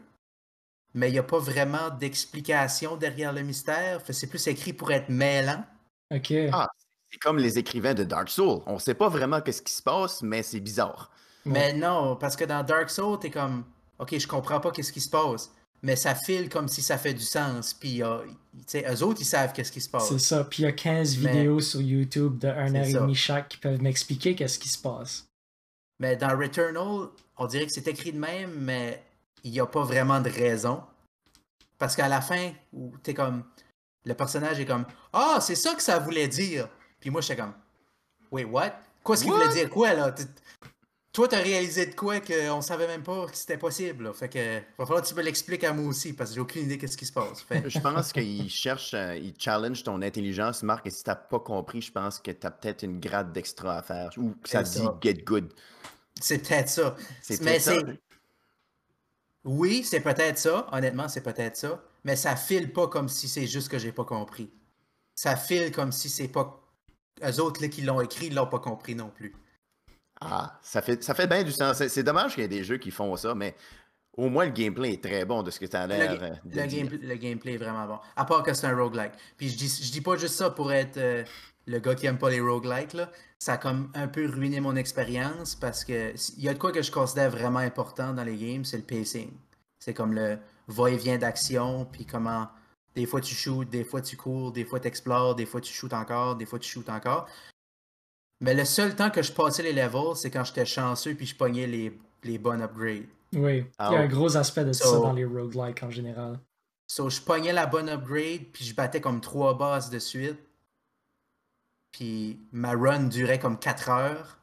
mais il n'y a pas vraiment d'explication derrière le mystère. C'est plus écrit pour être mêlant. OK. Ah, c'est comme les écrivains de Dark Souls. On sait pas vraiment qu'est-ce qui se passe, mais c'est bizarre. Mais non, parce que dans Dark Souls, t'es comme, ok, je comprends pas qu'est-ce qui se passe, mais ça file comme si ça fait du sens. Puis, euh, tu sais, eux autres, ils savent qu'est-ce qui se passe. C'est ça. Puis il y a 15 vidéos sur YouTube de 1 heure et demie chaque qui peuvent m'expliquer qu'est-ce qui se passe. Mais dans Returnal, on dirait que c'est écrit de même, mais il n'y a pas vraiment de raison. Parce qu'à la fin, où t'es comme. Le personnage est comme Ah, c'est ça que ça voulait dire. Puis moi, j'étais comme, wait, what? Quoi, ce qu'il voulait dire quoi, là? toi, t'as réalisé de quoi qu'on savait même pas que c'était possible. Fait que va falloir que tu me l'expliques à moi aussi parce que j'ai aucune idée de ce qui se passe. Je pense qu'il cherche, euh, il challenge ton intelligence, Marc, et si t'as pas compris, je pense que t'as peut-être une grade d'extra à faire ou que ça dit get good. C'est peut-être ça. C'est peut ça. Oui, c'est peut-être ça. Honnêtement, c'est peut-être ça. Mais ça file pas comme si c'est juste que j'ai pas compris. Ça file comme si c'est pas. Eux autres là, qui l'ont écrit, ils l'ont pas compris non plus. Ah, ça fait, ça fait bien du sens. C'est dommage qu'il y ait des jeux qui font ça, mais au moins le gameplay est très bon de ce que tu as l'air euh, le, le, gameplay est vraiment bon. À part que c'est un roguelike. Puis je dis, je dis pas juste ça pour être euh, le gars qui aime pas les roguelikes. Là. Ça a comme un peu ruiné mon expérience parce que il y a de quoi que je considère vraiment important dans les games, c'est le pacing. C'est comme le va-et-vient d'action, puis comment des fois tu shoots, des fois tu cours, des fois tu explores, des fois tu shoots encore, des fois tu shoots encore. Mais le seul temps que je passais les levels, c'est quand j'étais chanceux puis je pognais les, les bonnes upgrades. Oui, il y a un gros aspect de ça dans les roguelikes en général. So, je pognais la bonne upgrade puis je battais comme trois boss de suite. Puis ma run durait comme 4 heures.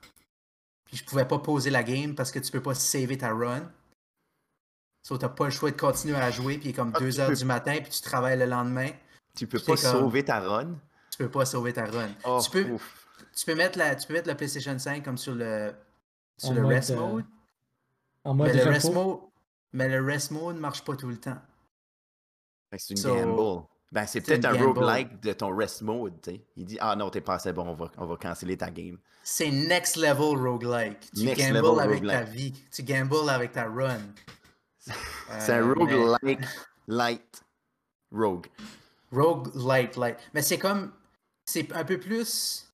Puis je pouvais pas poser la game parce que tu peux pas saver ta run. So, t'as pas le choix de continuer à jouer, puis il est comme 2 ah, heures du matin, puis tu travailles le lendemain. Tu peux pas sauver ta run? Tu peux pas sauver ta run. Oh, tu peux, tu peux mettre la, tu peux mettre la PlayStation 5 comme sur le, sur le rest euh, mode. En mode mais, le rest mode mais le rest mode ne marche pas tout le temps. C'est une gamble. Ben, c'est peut-être un roguelike de ton rest mode. sais. Il dit Ah non, t'es pas assez bon, on va, on va canceller ta game. C'est next level roguelike. Tu next gambles avec ta vie. Tu gambles avec ta run. c'est un euh, roguelike light rogue. Rogue light light. Mais c'est comme. C'est un peu plus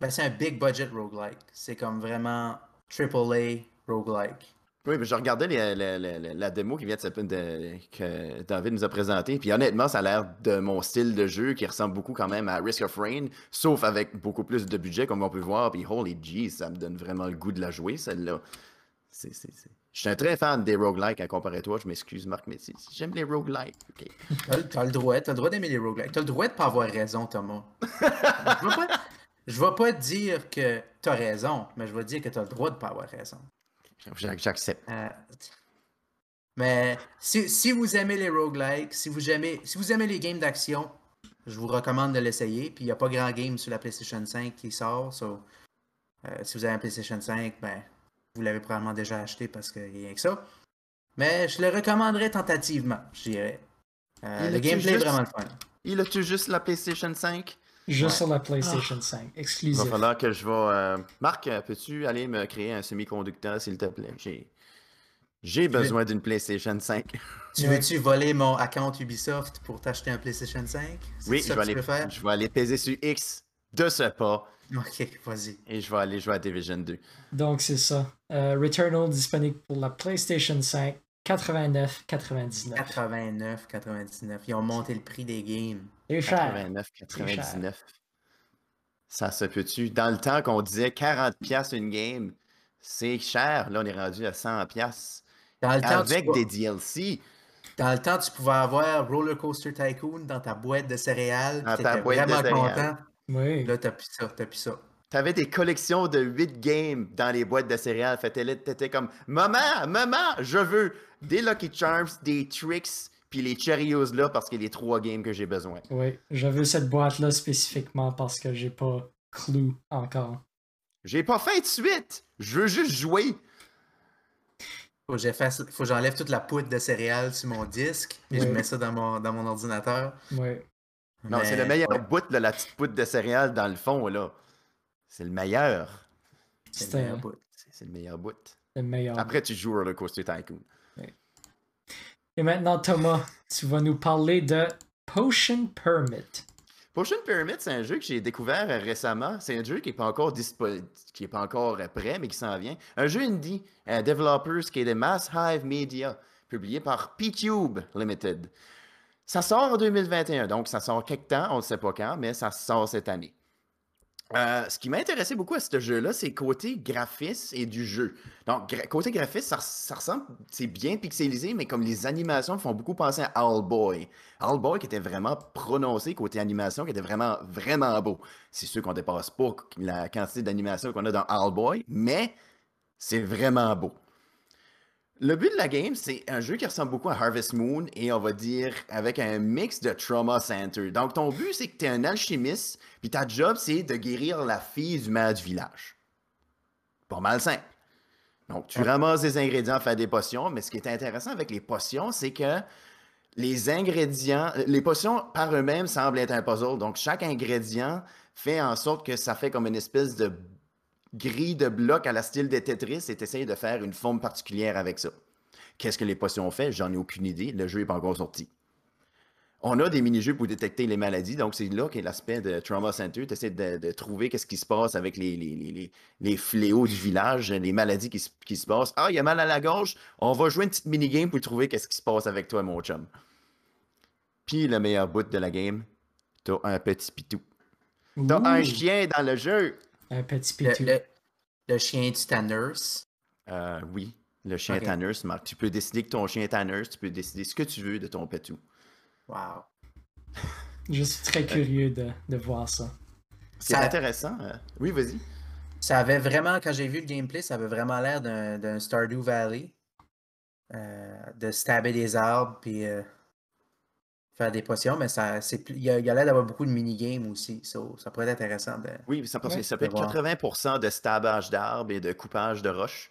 ben, c'est un big budget roguelike. C'est comme vraiment AAA roguelike. Oui, mais je regardais la démo qui vient de, que David nous a présentée. Puis honnêtement, ça a l'air de mon style de jeu qui ressemble beaucoup quand même à Risk of Rain, sauf avec beaucoup plus de budget, comme on peut voir. Puis holy jeez, ça me donne vraiment le goût de la jouer, celle-là. Je suis un très fan des roguelikes à comparer à toi. Je m'excuse, Marc, mais j'aime les roguelikes. Okay. T'as le droit, as le droit d'aimer les roguelikes. T'as le droit de pas avoir raison, Thomas. Je vais pas te dire que tu as raison, mais je vais dire que tu as le droit de pas avoir raison. J'accepte. Euh, mais si, vous aimez les roguelikes, si vous aimez, si vous aimez les games d'action, je vous recommande de l'essayer. Puis il n'y a pas grand game sur la PlayStation 5 qui sort. Euh, si vous avez un PlayStation 5, ben, vous l'avez probablement déjà acheté parce qu'il n'y a rien que ça. Mais je le recommanderais tentativement, je dirais. Euh, le gameplay est vraiment le fun. Il a-tu juste la PlayStation 5 Juste sur la PlayStation 5, exclusif. Il va falloir que je vais. Euh, Marc, peux-tu aller me créer un semi-conducteur, s'il te plaît? J'ai, J'ai besoin d'une PlayStation 5. Tu veux-tu voler mon account Ubisoft pour t'acheter un PlayStation 5 Oui, je vais, aller, je vais aller peser sur X de ce pas. Ok, vas-y. Et je vais aller jouer à Division 2. Donc, c'est ça. Euh, Returnal disponible pour la PlayStation 5, 89, 99. 89, 99. Ils ont monté le prix des games. C'est cher. 89, 99. Ça se peut-tu? Dans le temps qu'on disait 40$ une game, c'est cher. Là, on est rendu à 100$. Dans le temps, avec des DLC. Dans le temps, tu pouvais avoir Roller Coaster Tycoon dans ta boîte de céréales. Dans ta boîte vraiment de céréales. content. Oui. Là, t'as plus ça, t'as plus ça. T'avais des collections de 8 games dans les boîtes de céréales. Fait t'étais comme Maman, maman, je veux des Lucky Charms, des Tricks, puis les Cheerios là parce qu'il y a les trois games que j'ai besoin. Oui, je veux cette boîte-là spécifiquement parce que j'ai pas Clue encore. J'ai pas fait de suite. Je veux juste jouer. Faut que j'enlève toute la poudre de céréales sur mon disque, et je mets ça dans mon, dans mon ordinateur. Oui. Non, c'est le meilleur bout de la petite poudre de céréales dans le fond, là. C'est le meilleur. C'est le meilleur bout. C'est le meilleur bout. Le meilleur Après, tu joues Roller Coaster Tycoon. Et maintenant, Thomas, tu vas nous parler de Potion Permit. Potion Permit, c'est un jeu que j'ai découvert récemment. C'est un jeu qui n'est pas encore qui pas encore prêt, mais qui s'en vient. Un jeu indie, un developers qui est de Mass Hive Media, publié par PTube Limited. Ça sort en 2021, donc ça sort quelque temps, on ne sait pas quand, mais ça sort cette année. Euh, ce qui m'a intéressé beaucoup à ce jeu-là, c'est côté graphisme et du jeu. Donc, côté graphisme, ça, ressemble, c'est bien pixelisé, mais comme les animations font beaucoup penser à Owlboy. Owlboy qui était vraiment prononcé côté animation, qui était vraiment, vraiment beau. C'est sûr qu'on dépasse pas la quantité d'animation qu'on a dans Owlboy, mais C'est vraiment beau. Le but de la game, c'est un jeu qui ressemble beaucoup à Harvest Moon et on va dire avec un mix de Trauma Center. Donc, ton but, c'est que tu es un alchimiste, puis ta job, c'est de guérir la fille du maire du village. Pas mal simple. Donc, tu ramasses des ingrédients, faire des potions, mais ce qui est intéressant avec les potions, c'est que les ingrédients, les potions par eux-mêmes semblent être un puzzle. Donc, chaque ingrédient fait en sorte que ça fait comme une espèce de grille de blocs à la style des Tetris et tu de faire une forme particulière avec ça. Qu'est-ce que les potions ont fait? J'en ai aucune idée. Le jeu n'est pas encore sorti. On a des mini-jeux pour détecter les maladies, donc c'est là qu'est l'aspect de Trauma Center. Tu essaies de, trouver qu'est-ce qui se passe avec les, les, fléaux du village, les maladies qui, se passent. Ah, il y a mal à la gorge, on va jouer une petite mini-game pour trouver qu'est-ce qui se passe avec toi, mon chum. Puis le meilleur bout de la game, t'as un petit pitou. T'as un chien dans le jeu. Un petit pitou. Le, chien du Tanners. Euh, oui, le chien okay. Tanners, Marc. Tu peux décider que ton chien est Tanners, tu peux décider ce que tu veux de ton pétou. Wow. Je suis très curieux de, de voir ça. C'est intéressant. Euh, oui, vas-y. Ça avait vraiment, quand j'ai vu le gameplay, ça avait vraiment l'air d'un Stardew Valley. Euh, de stabber des arbres puis euh, faire des potions, mais ça, il y a, l'air d'avoir beaucoup de mini-games aussi. ça pourrait être intéressant. De, oui, ça, peut être 80% de stabage d'arbres et de coupage de roches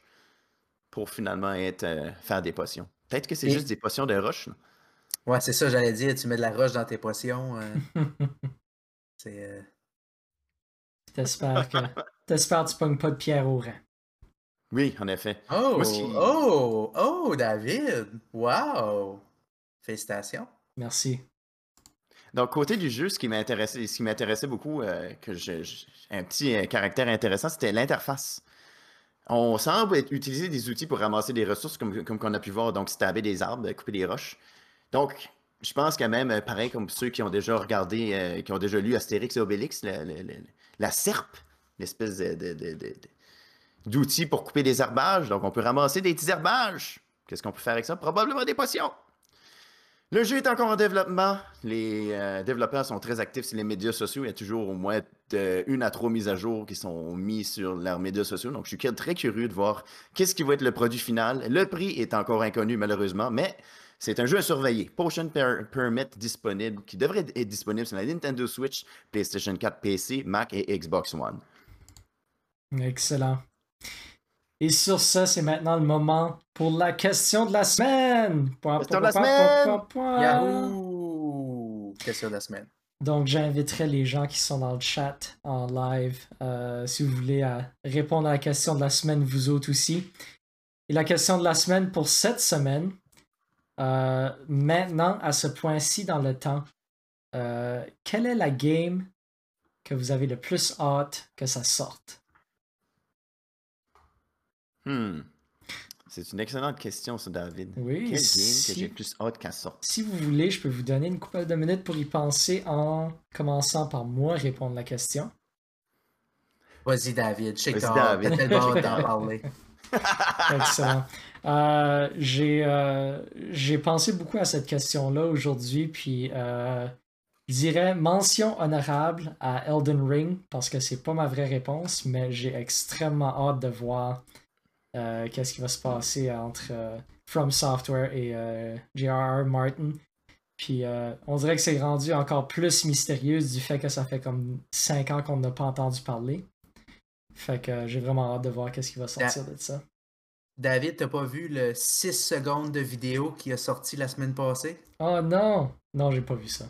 pour finalement être, faire des potions. Peut-être que c'est juste des potions de roches. Ouais, c'est ça, j'allais dire. Tu mets de la roche dans tes potions. Euh. c'est. Euh... T'espères que. T'espères que tu pognes pas de pierre au rang. Oui, en effet. Oh, oh, oh, David! Wow! Félicitations. Merci. Donc, côté du jeu, ce qui m'intéressait, ce qui m'intéressait beaucoup, euh, que un petit euh, caractère intéressant, c'était l'interface. On semble utiliser des outils pour ramasser des ressources, comme, comme on a pu voir, donc stabber des arbres, couper des roches. Donc, je pense quand même, euh, pareil comme ceux qui ont déjà regardé, qui ont déjà lu Astérix et Obélix, la, serpe, l'espèce d'outil pour couper des herbages. Donc, on peut ramasser des petits herbages. Qu'est-ce qu'on peut faire avec ça? Probablement des potions. Le jeu est encore en développement. Les euh, développeurs sont très actifs sur les médias sociaux. Il y a toujours au moins une à trois mises à jour qui sont mises sur leurs médias sociaux. Donc, je suis très curieux de voir qu'est-ce qui va être le produit final. Le prix est encore inconnu, malheureusement, mais c'est un jeu à surveiller. Potion Permit disponible, qui devrait être disponible sur la Nintendo Switch, PlayStation 4, PC, Mac et Xbox One. Excellent. Et sur ça, c'est maintenant le moment pour la question de la semaine. Question de la semaine. Yahoo! Question de la semaine. Donc, j'inviterai les gens qui sont dans le chat en live, euh, si vous voulez, à répondre à la question de la semaine, vous autres aussi. Et la question de la semaine pour cette semaine, euh, maintenant, à ce point-ci dans le temps, euh, quelle est la game que vous avez le plus hâte que ça sorte? Hmm. C'est une excellente question, ça, David. Oui. Quelle game que j'ai plus hâte qu'elle sorte? Si vous voulez, je peux vous donner une couple de minutes pour y penser en commençant par moi répondre à la question. Vas-y, David. Je sais que tu tellement d'en parler. Excellent. Euh, euh, j'ai pensé beaucoup à cette question-là aujourd'hui, puis euh, je dirais mention honorable à Elden Ring, parce que c'est pas ma vraie réponse, mais j'ai extrêmement hâte de voir qu'est-ce qui va se passer entre From Software et J.R.R. Martin? Puis on dirait que c'est rendu encore plus mystérieux du fait que ça fait comme 5 ans qu'on n'a pas entendu parler. Fait que j'ai vraiment hâte de voir qu'est-ce qui va sortir de ça. David, t'as pas vu le 6 secondes de vidéo qui a sorti la semaine passée? Oh non! Non, j'ai pas vu ça.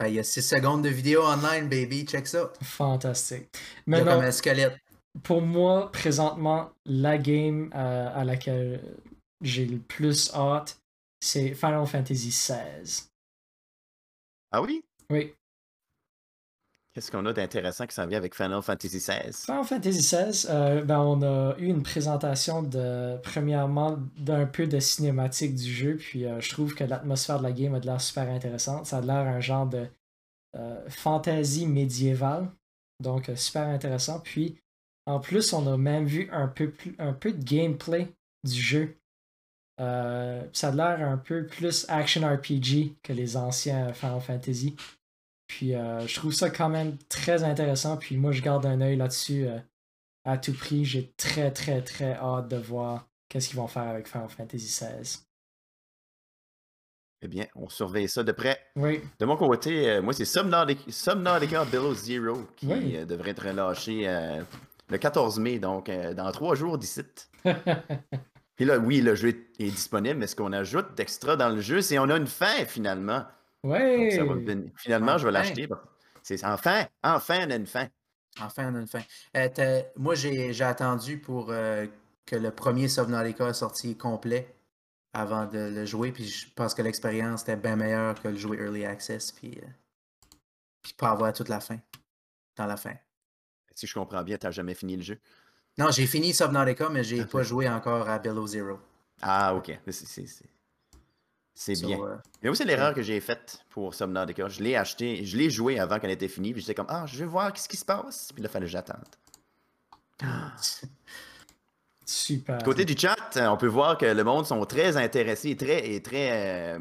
Ben, il y a 6 secondes de vidéo online, baby. Check ça. Fantastique. Mais il y a comme un squelette. Pour moi, présentement, la game euh, à laquelle j'ai le plus hâte, c'est Final Fantasy XVI. Ah oui? Oui. Qu'est-ce qu'on a d'intéressant qui s'en vient avec Final Fantasy XVI? Final Fantasy XVI, euh, ben on a eu une présentation de, premièrement, d'un peu de cinématique du jeu, puis euh, je trouve que l'atmosphère de la game a de l'air super intéressante. Ça a l'air un genre de euh, fantasy médiévale, donc super intéressant. Puis, en plus, on a même vu un peu, plus, un peu de gameplay du jeu. ça a l'air un peu plus action RPG que les anciens Final Fantasy. Puis euh, je trouve ça quand même très intéressant. Puis moi, je garde un œil là-dessus. Euh, à tout prix. J'ai très, très, très hâte de voir qu'est-ce qu'ils vont faire avec Final Fantasy XVI. Eh bien, on surveille ça de près. Oui. De mon côté, euh, moi, c'est Subnautica Below Zero qui euh, devrait être relâché euh, le 14 mai, donc dans trois jours d'ici. Puis là, oui, le jeu est, disponible, mais ce qu'on ajoute d'extra dans le jeu, c'est qu'on a une fin finalement. Oui. Finalement, je vais l'acheter. C'est enfin, enfin, on a une fin. Enfin, on a une fin. moi, j'ai attendu pour que le premier soit sorti complet avant de le jouer. Puis je pense que l'expérience était bien meilleure que le jouer Early Access. Puis, euh, puis pas avoir toute la fin. Dans la fin. Si je comprends bien, tu n'as jamais fini le jeu? Non, j'ai fini Subnautica, mais j'ai pas joué encore à Below Zero. Ah, ok. C'est bien. Euh, mais aussi l'erreur que j'ai faite pour Subnautica. Je l'ai acheté, je l'ai joué avant qu'elle était finie, puis j'étais comme Ah, je vais voir ce qui se passe. Puis là, il fallait que j'attende. Super. Côté du chat, on peut voir que le monde sont très intéressés et très, et très euh,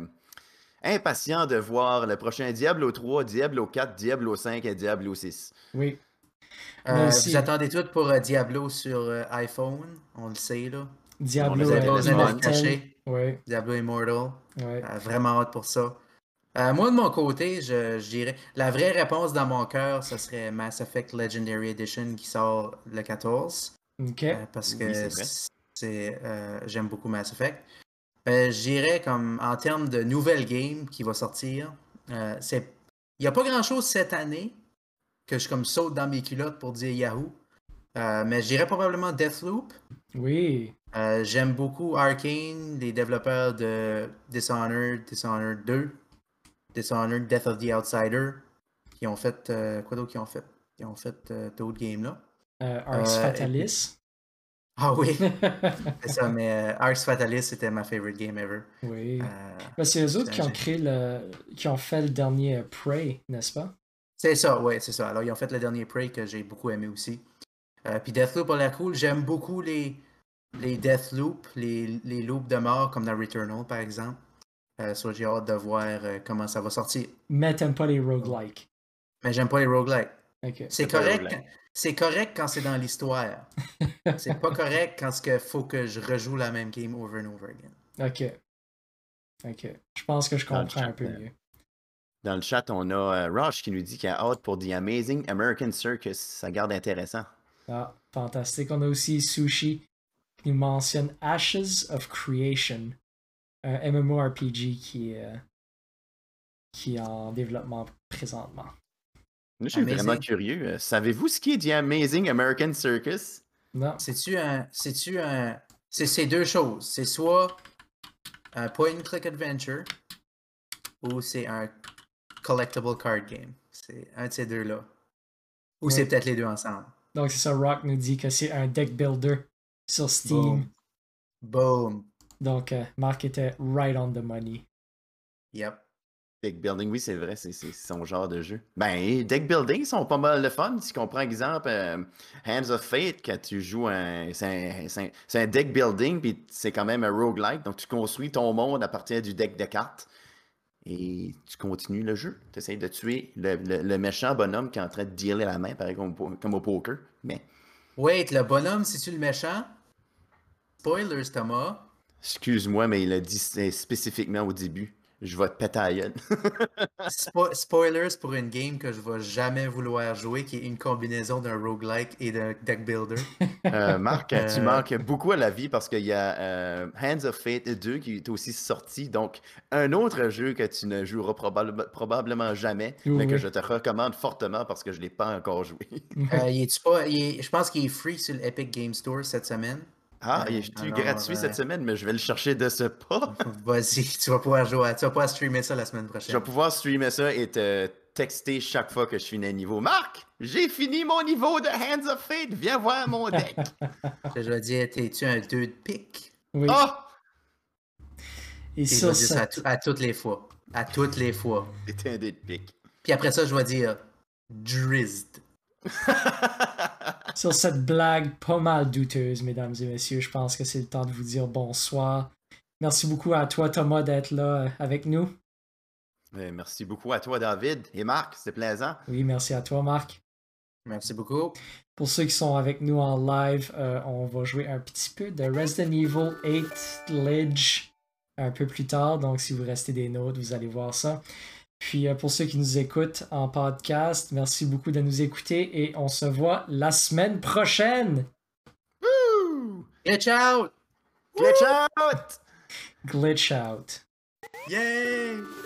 impatients de voir le prochain Diablo 3, Diablo 4, Diablo 5 et Diablo 6. Oui. Euh, vous attendez tout pour euh, Diablo sur iPhone, on le sait là. Diablo Immortal. Ouais. Diablo Immortal. Ouais. vraiment hâte pour ça. moi, de mon côté, je, je, dirais la vraie réponse dans mon cœur, ce serait Mass Effect Legendary Edition qui sort le 14. Euh, parce que c'est euh, j'aime beaucoup Mass Effect. Euh, J'irais comme en termes de nouvelles games qui va sortir. Euh, il n'y a pas grand chose cette année que je comme saute dans mes culottes pour dire Yahoo. mais je dirais probablement Deathloop. Oui. J'aime beaucoup Arkane, les développeurs de Dishonored, Dishonored 2, Dishonored, Death of the Outsider, qui ont fait. quoi d'autre qu'ils ont fait? Ils ont fait d'autres games là. Euh, Arx euh, Fatalis. Ah oui, c'est ça, mais euh, Arx Fatalis, c'était ma favorite game ever. Oui. Euh, c'est eux autres qui ont créé le. qui ont fait le dernier Prey, n'est-ce pas? C'est ça, oui, c'est ça. Alors, ils ont fait le dernier Prey que j'ai beaucoup aimé aussi. puis Deathloop a l'air cool. J'aime beaucoup les, les Deathloop, les, les loops de mort, comme dans Returnal, par exemple. Euh, so, j'ai hâte de voir comment ça va sortir. Mais t'aimes pas les roguelikes. Mais j'aime pas les roguelikes. Okay. C'est correct. C'est correct quand c'est dans l'histoire. c'est pas correct quand il faut que je rejoue la même game over and over again. Ok. Ok. Je pense que je comprends un peu euh, mieux. Dans le chat, on a euh, Roche qui nous dit qu'il a hâte pour The Amazing American Circus. Ça garde intéressant. Ah, fantastique. On a aussi Sushi qui nous mentionne Ashes of Creation, un MMORPG qui, euh, qui est en développement présentement je suis vraiment curieux. Euh, savez-vous ce qui est The Amazing American Circus? Non. C'est-tu un. C'est-tu un. C'est deux choses. C'est soit un point and click adventure ou c'est un collectible card game. C'est un de ces deux-là. Ou c'est peut-être les deux ensemble. Donc c'est ça, Rock nous dit que c'est un deck builder sur Steam. Boom. Donc euh, Mark était right on the money. Yep. Deck building, oui, c'est vrai, c'est son genre de jeu. Ben, deck building sont pas mal de fun. Si on prend exemple euh, Hands of Fate, quand tu joues un. C'est un, deck building, puis c'est quand même un roguelike. Donc, tu construis ton monde à partir du deck de cartes. Et tu continues le jeu. Tu essaies de tuer le, méchant bonhomme qui est en train de dealer la main, pareil comme, comme au poker. Mais. Wait, le bonhomme, c'est-tu le méchant? Spoilers, Thomas. Excuse-moi, mais il a dit spécifiquement au début je vais te péter à gueule. spoilers pour une game que je vais jamais vouloir jouer, qui est une combinaison d'un roguelike et d'un deck builder. Euh, Marc, tu euh, manques beaucoup à la vie parce qu'il y a euh, Hands of Fate 2 qui est aussi sorti. Donc, un autre jeu que tu ne joueras probablement jamais, mais que je te recommande fortement parce que je ne l'ai pas encore joué. je pense qu'il est free sur l'Epic Game Store cette semaine. Ah, il est gratuit cette semaine, mais je vais le chercher de ce pas. Vas-y, tu vas pouvoir jouer, tu vas pouvoir streamer ça la semaine prochaine. Je vais pouvoir streamer ça et te texter chaque fois que je finis un niveau. Marc, j'ai fini mon niveau de Hands of Fate, viens voir mon deck. je vais dire, t'es-tu un 2 de pique? Oui. Oh! Et, ça, ça... À, toutes les fois. À toutes les fois. T'es un 2 de pique. Puis après ça, je vais dire Drizzed. Sur cette blague pas mal douteuse, mesdames et messieurs, je pense que c'est le temps de vous dire bonsoir. Merci beaucoup à toi, Thomas, d'être là euh, avec nous. Merci beaucoup à toi, David et Marc. C'était plaisant. Oui, merci à toi, Marc. Merci beaucoup. Pour ceux qui sont avec nous en live, euh, on va jouer un petit peu de Resident Evil 8 Ledge un peu plus tard. Donc, si vous restez des notes, vous allez voir ça. Puis, euh, pour ceux qui nous écoutent en podcast, merci beaucoup de nous écouter et on se voit la semaine prochaine. Glitch out! Glitch out! Glitch out. Yay!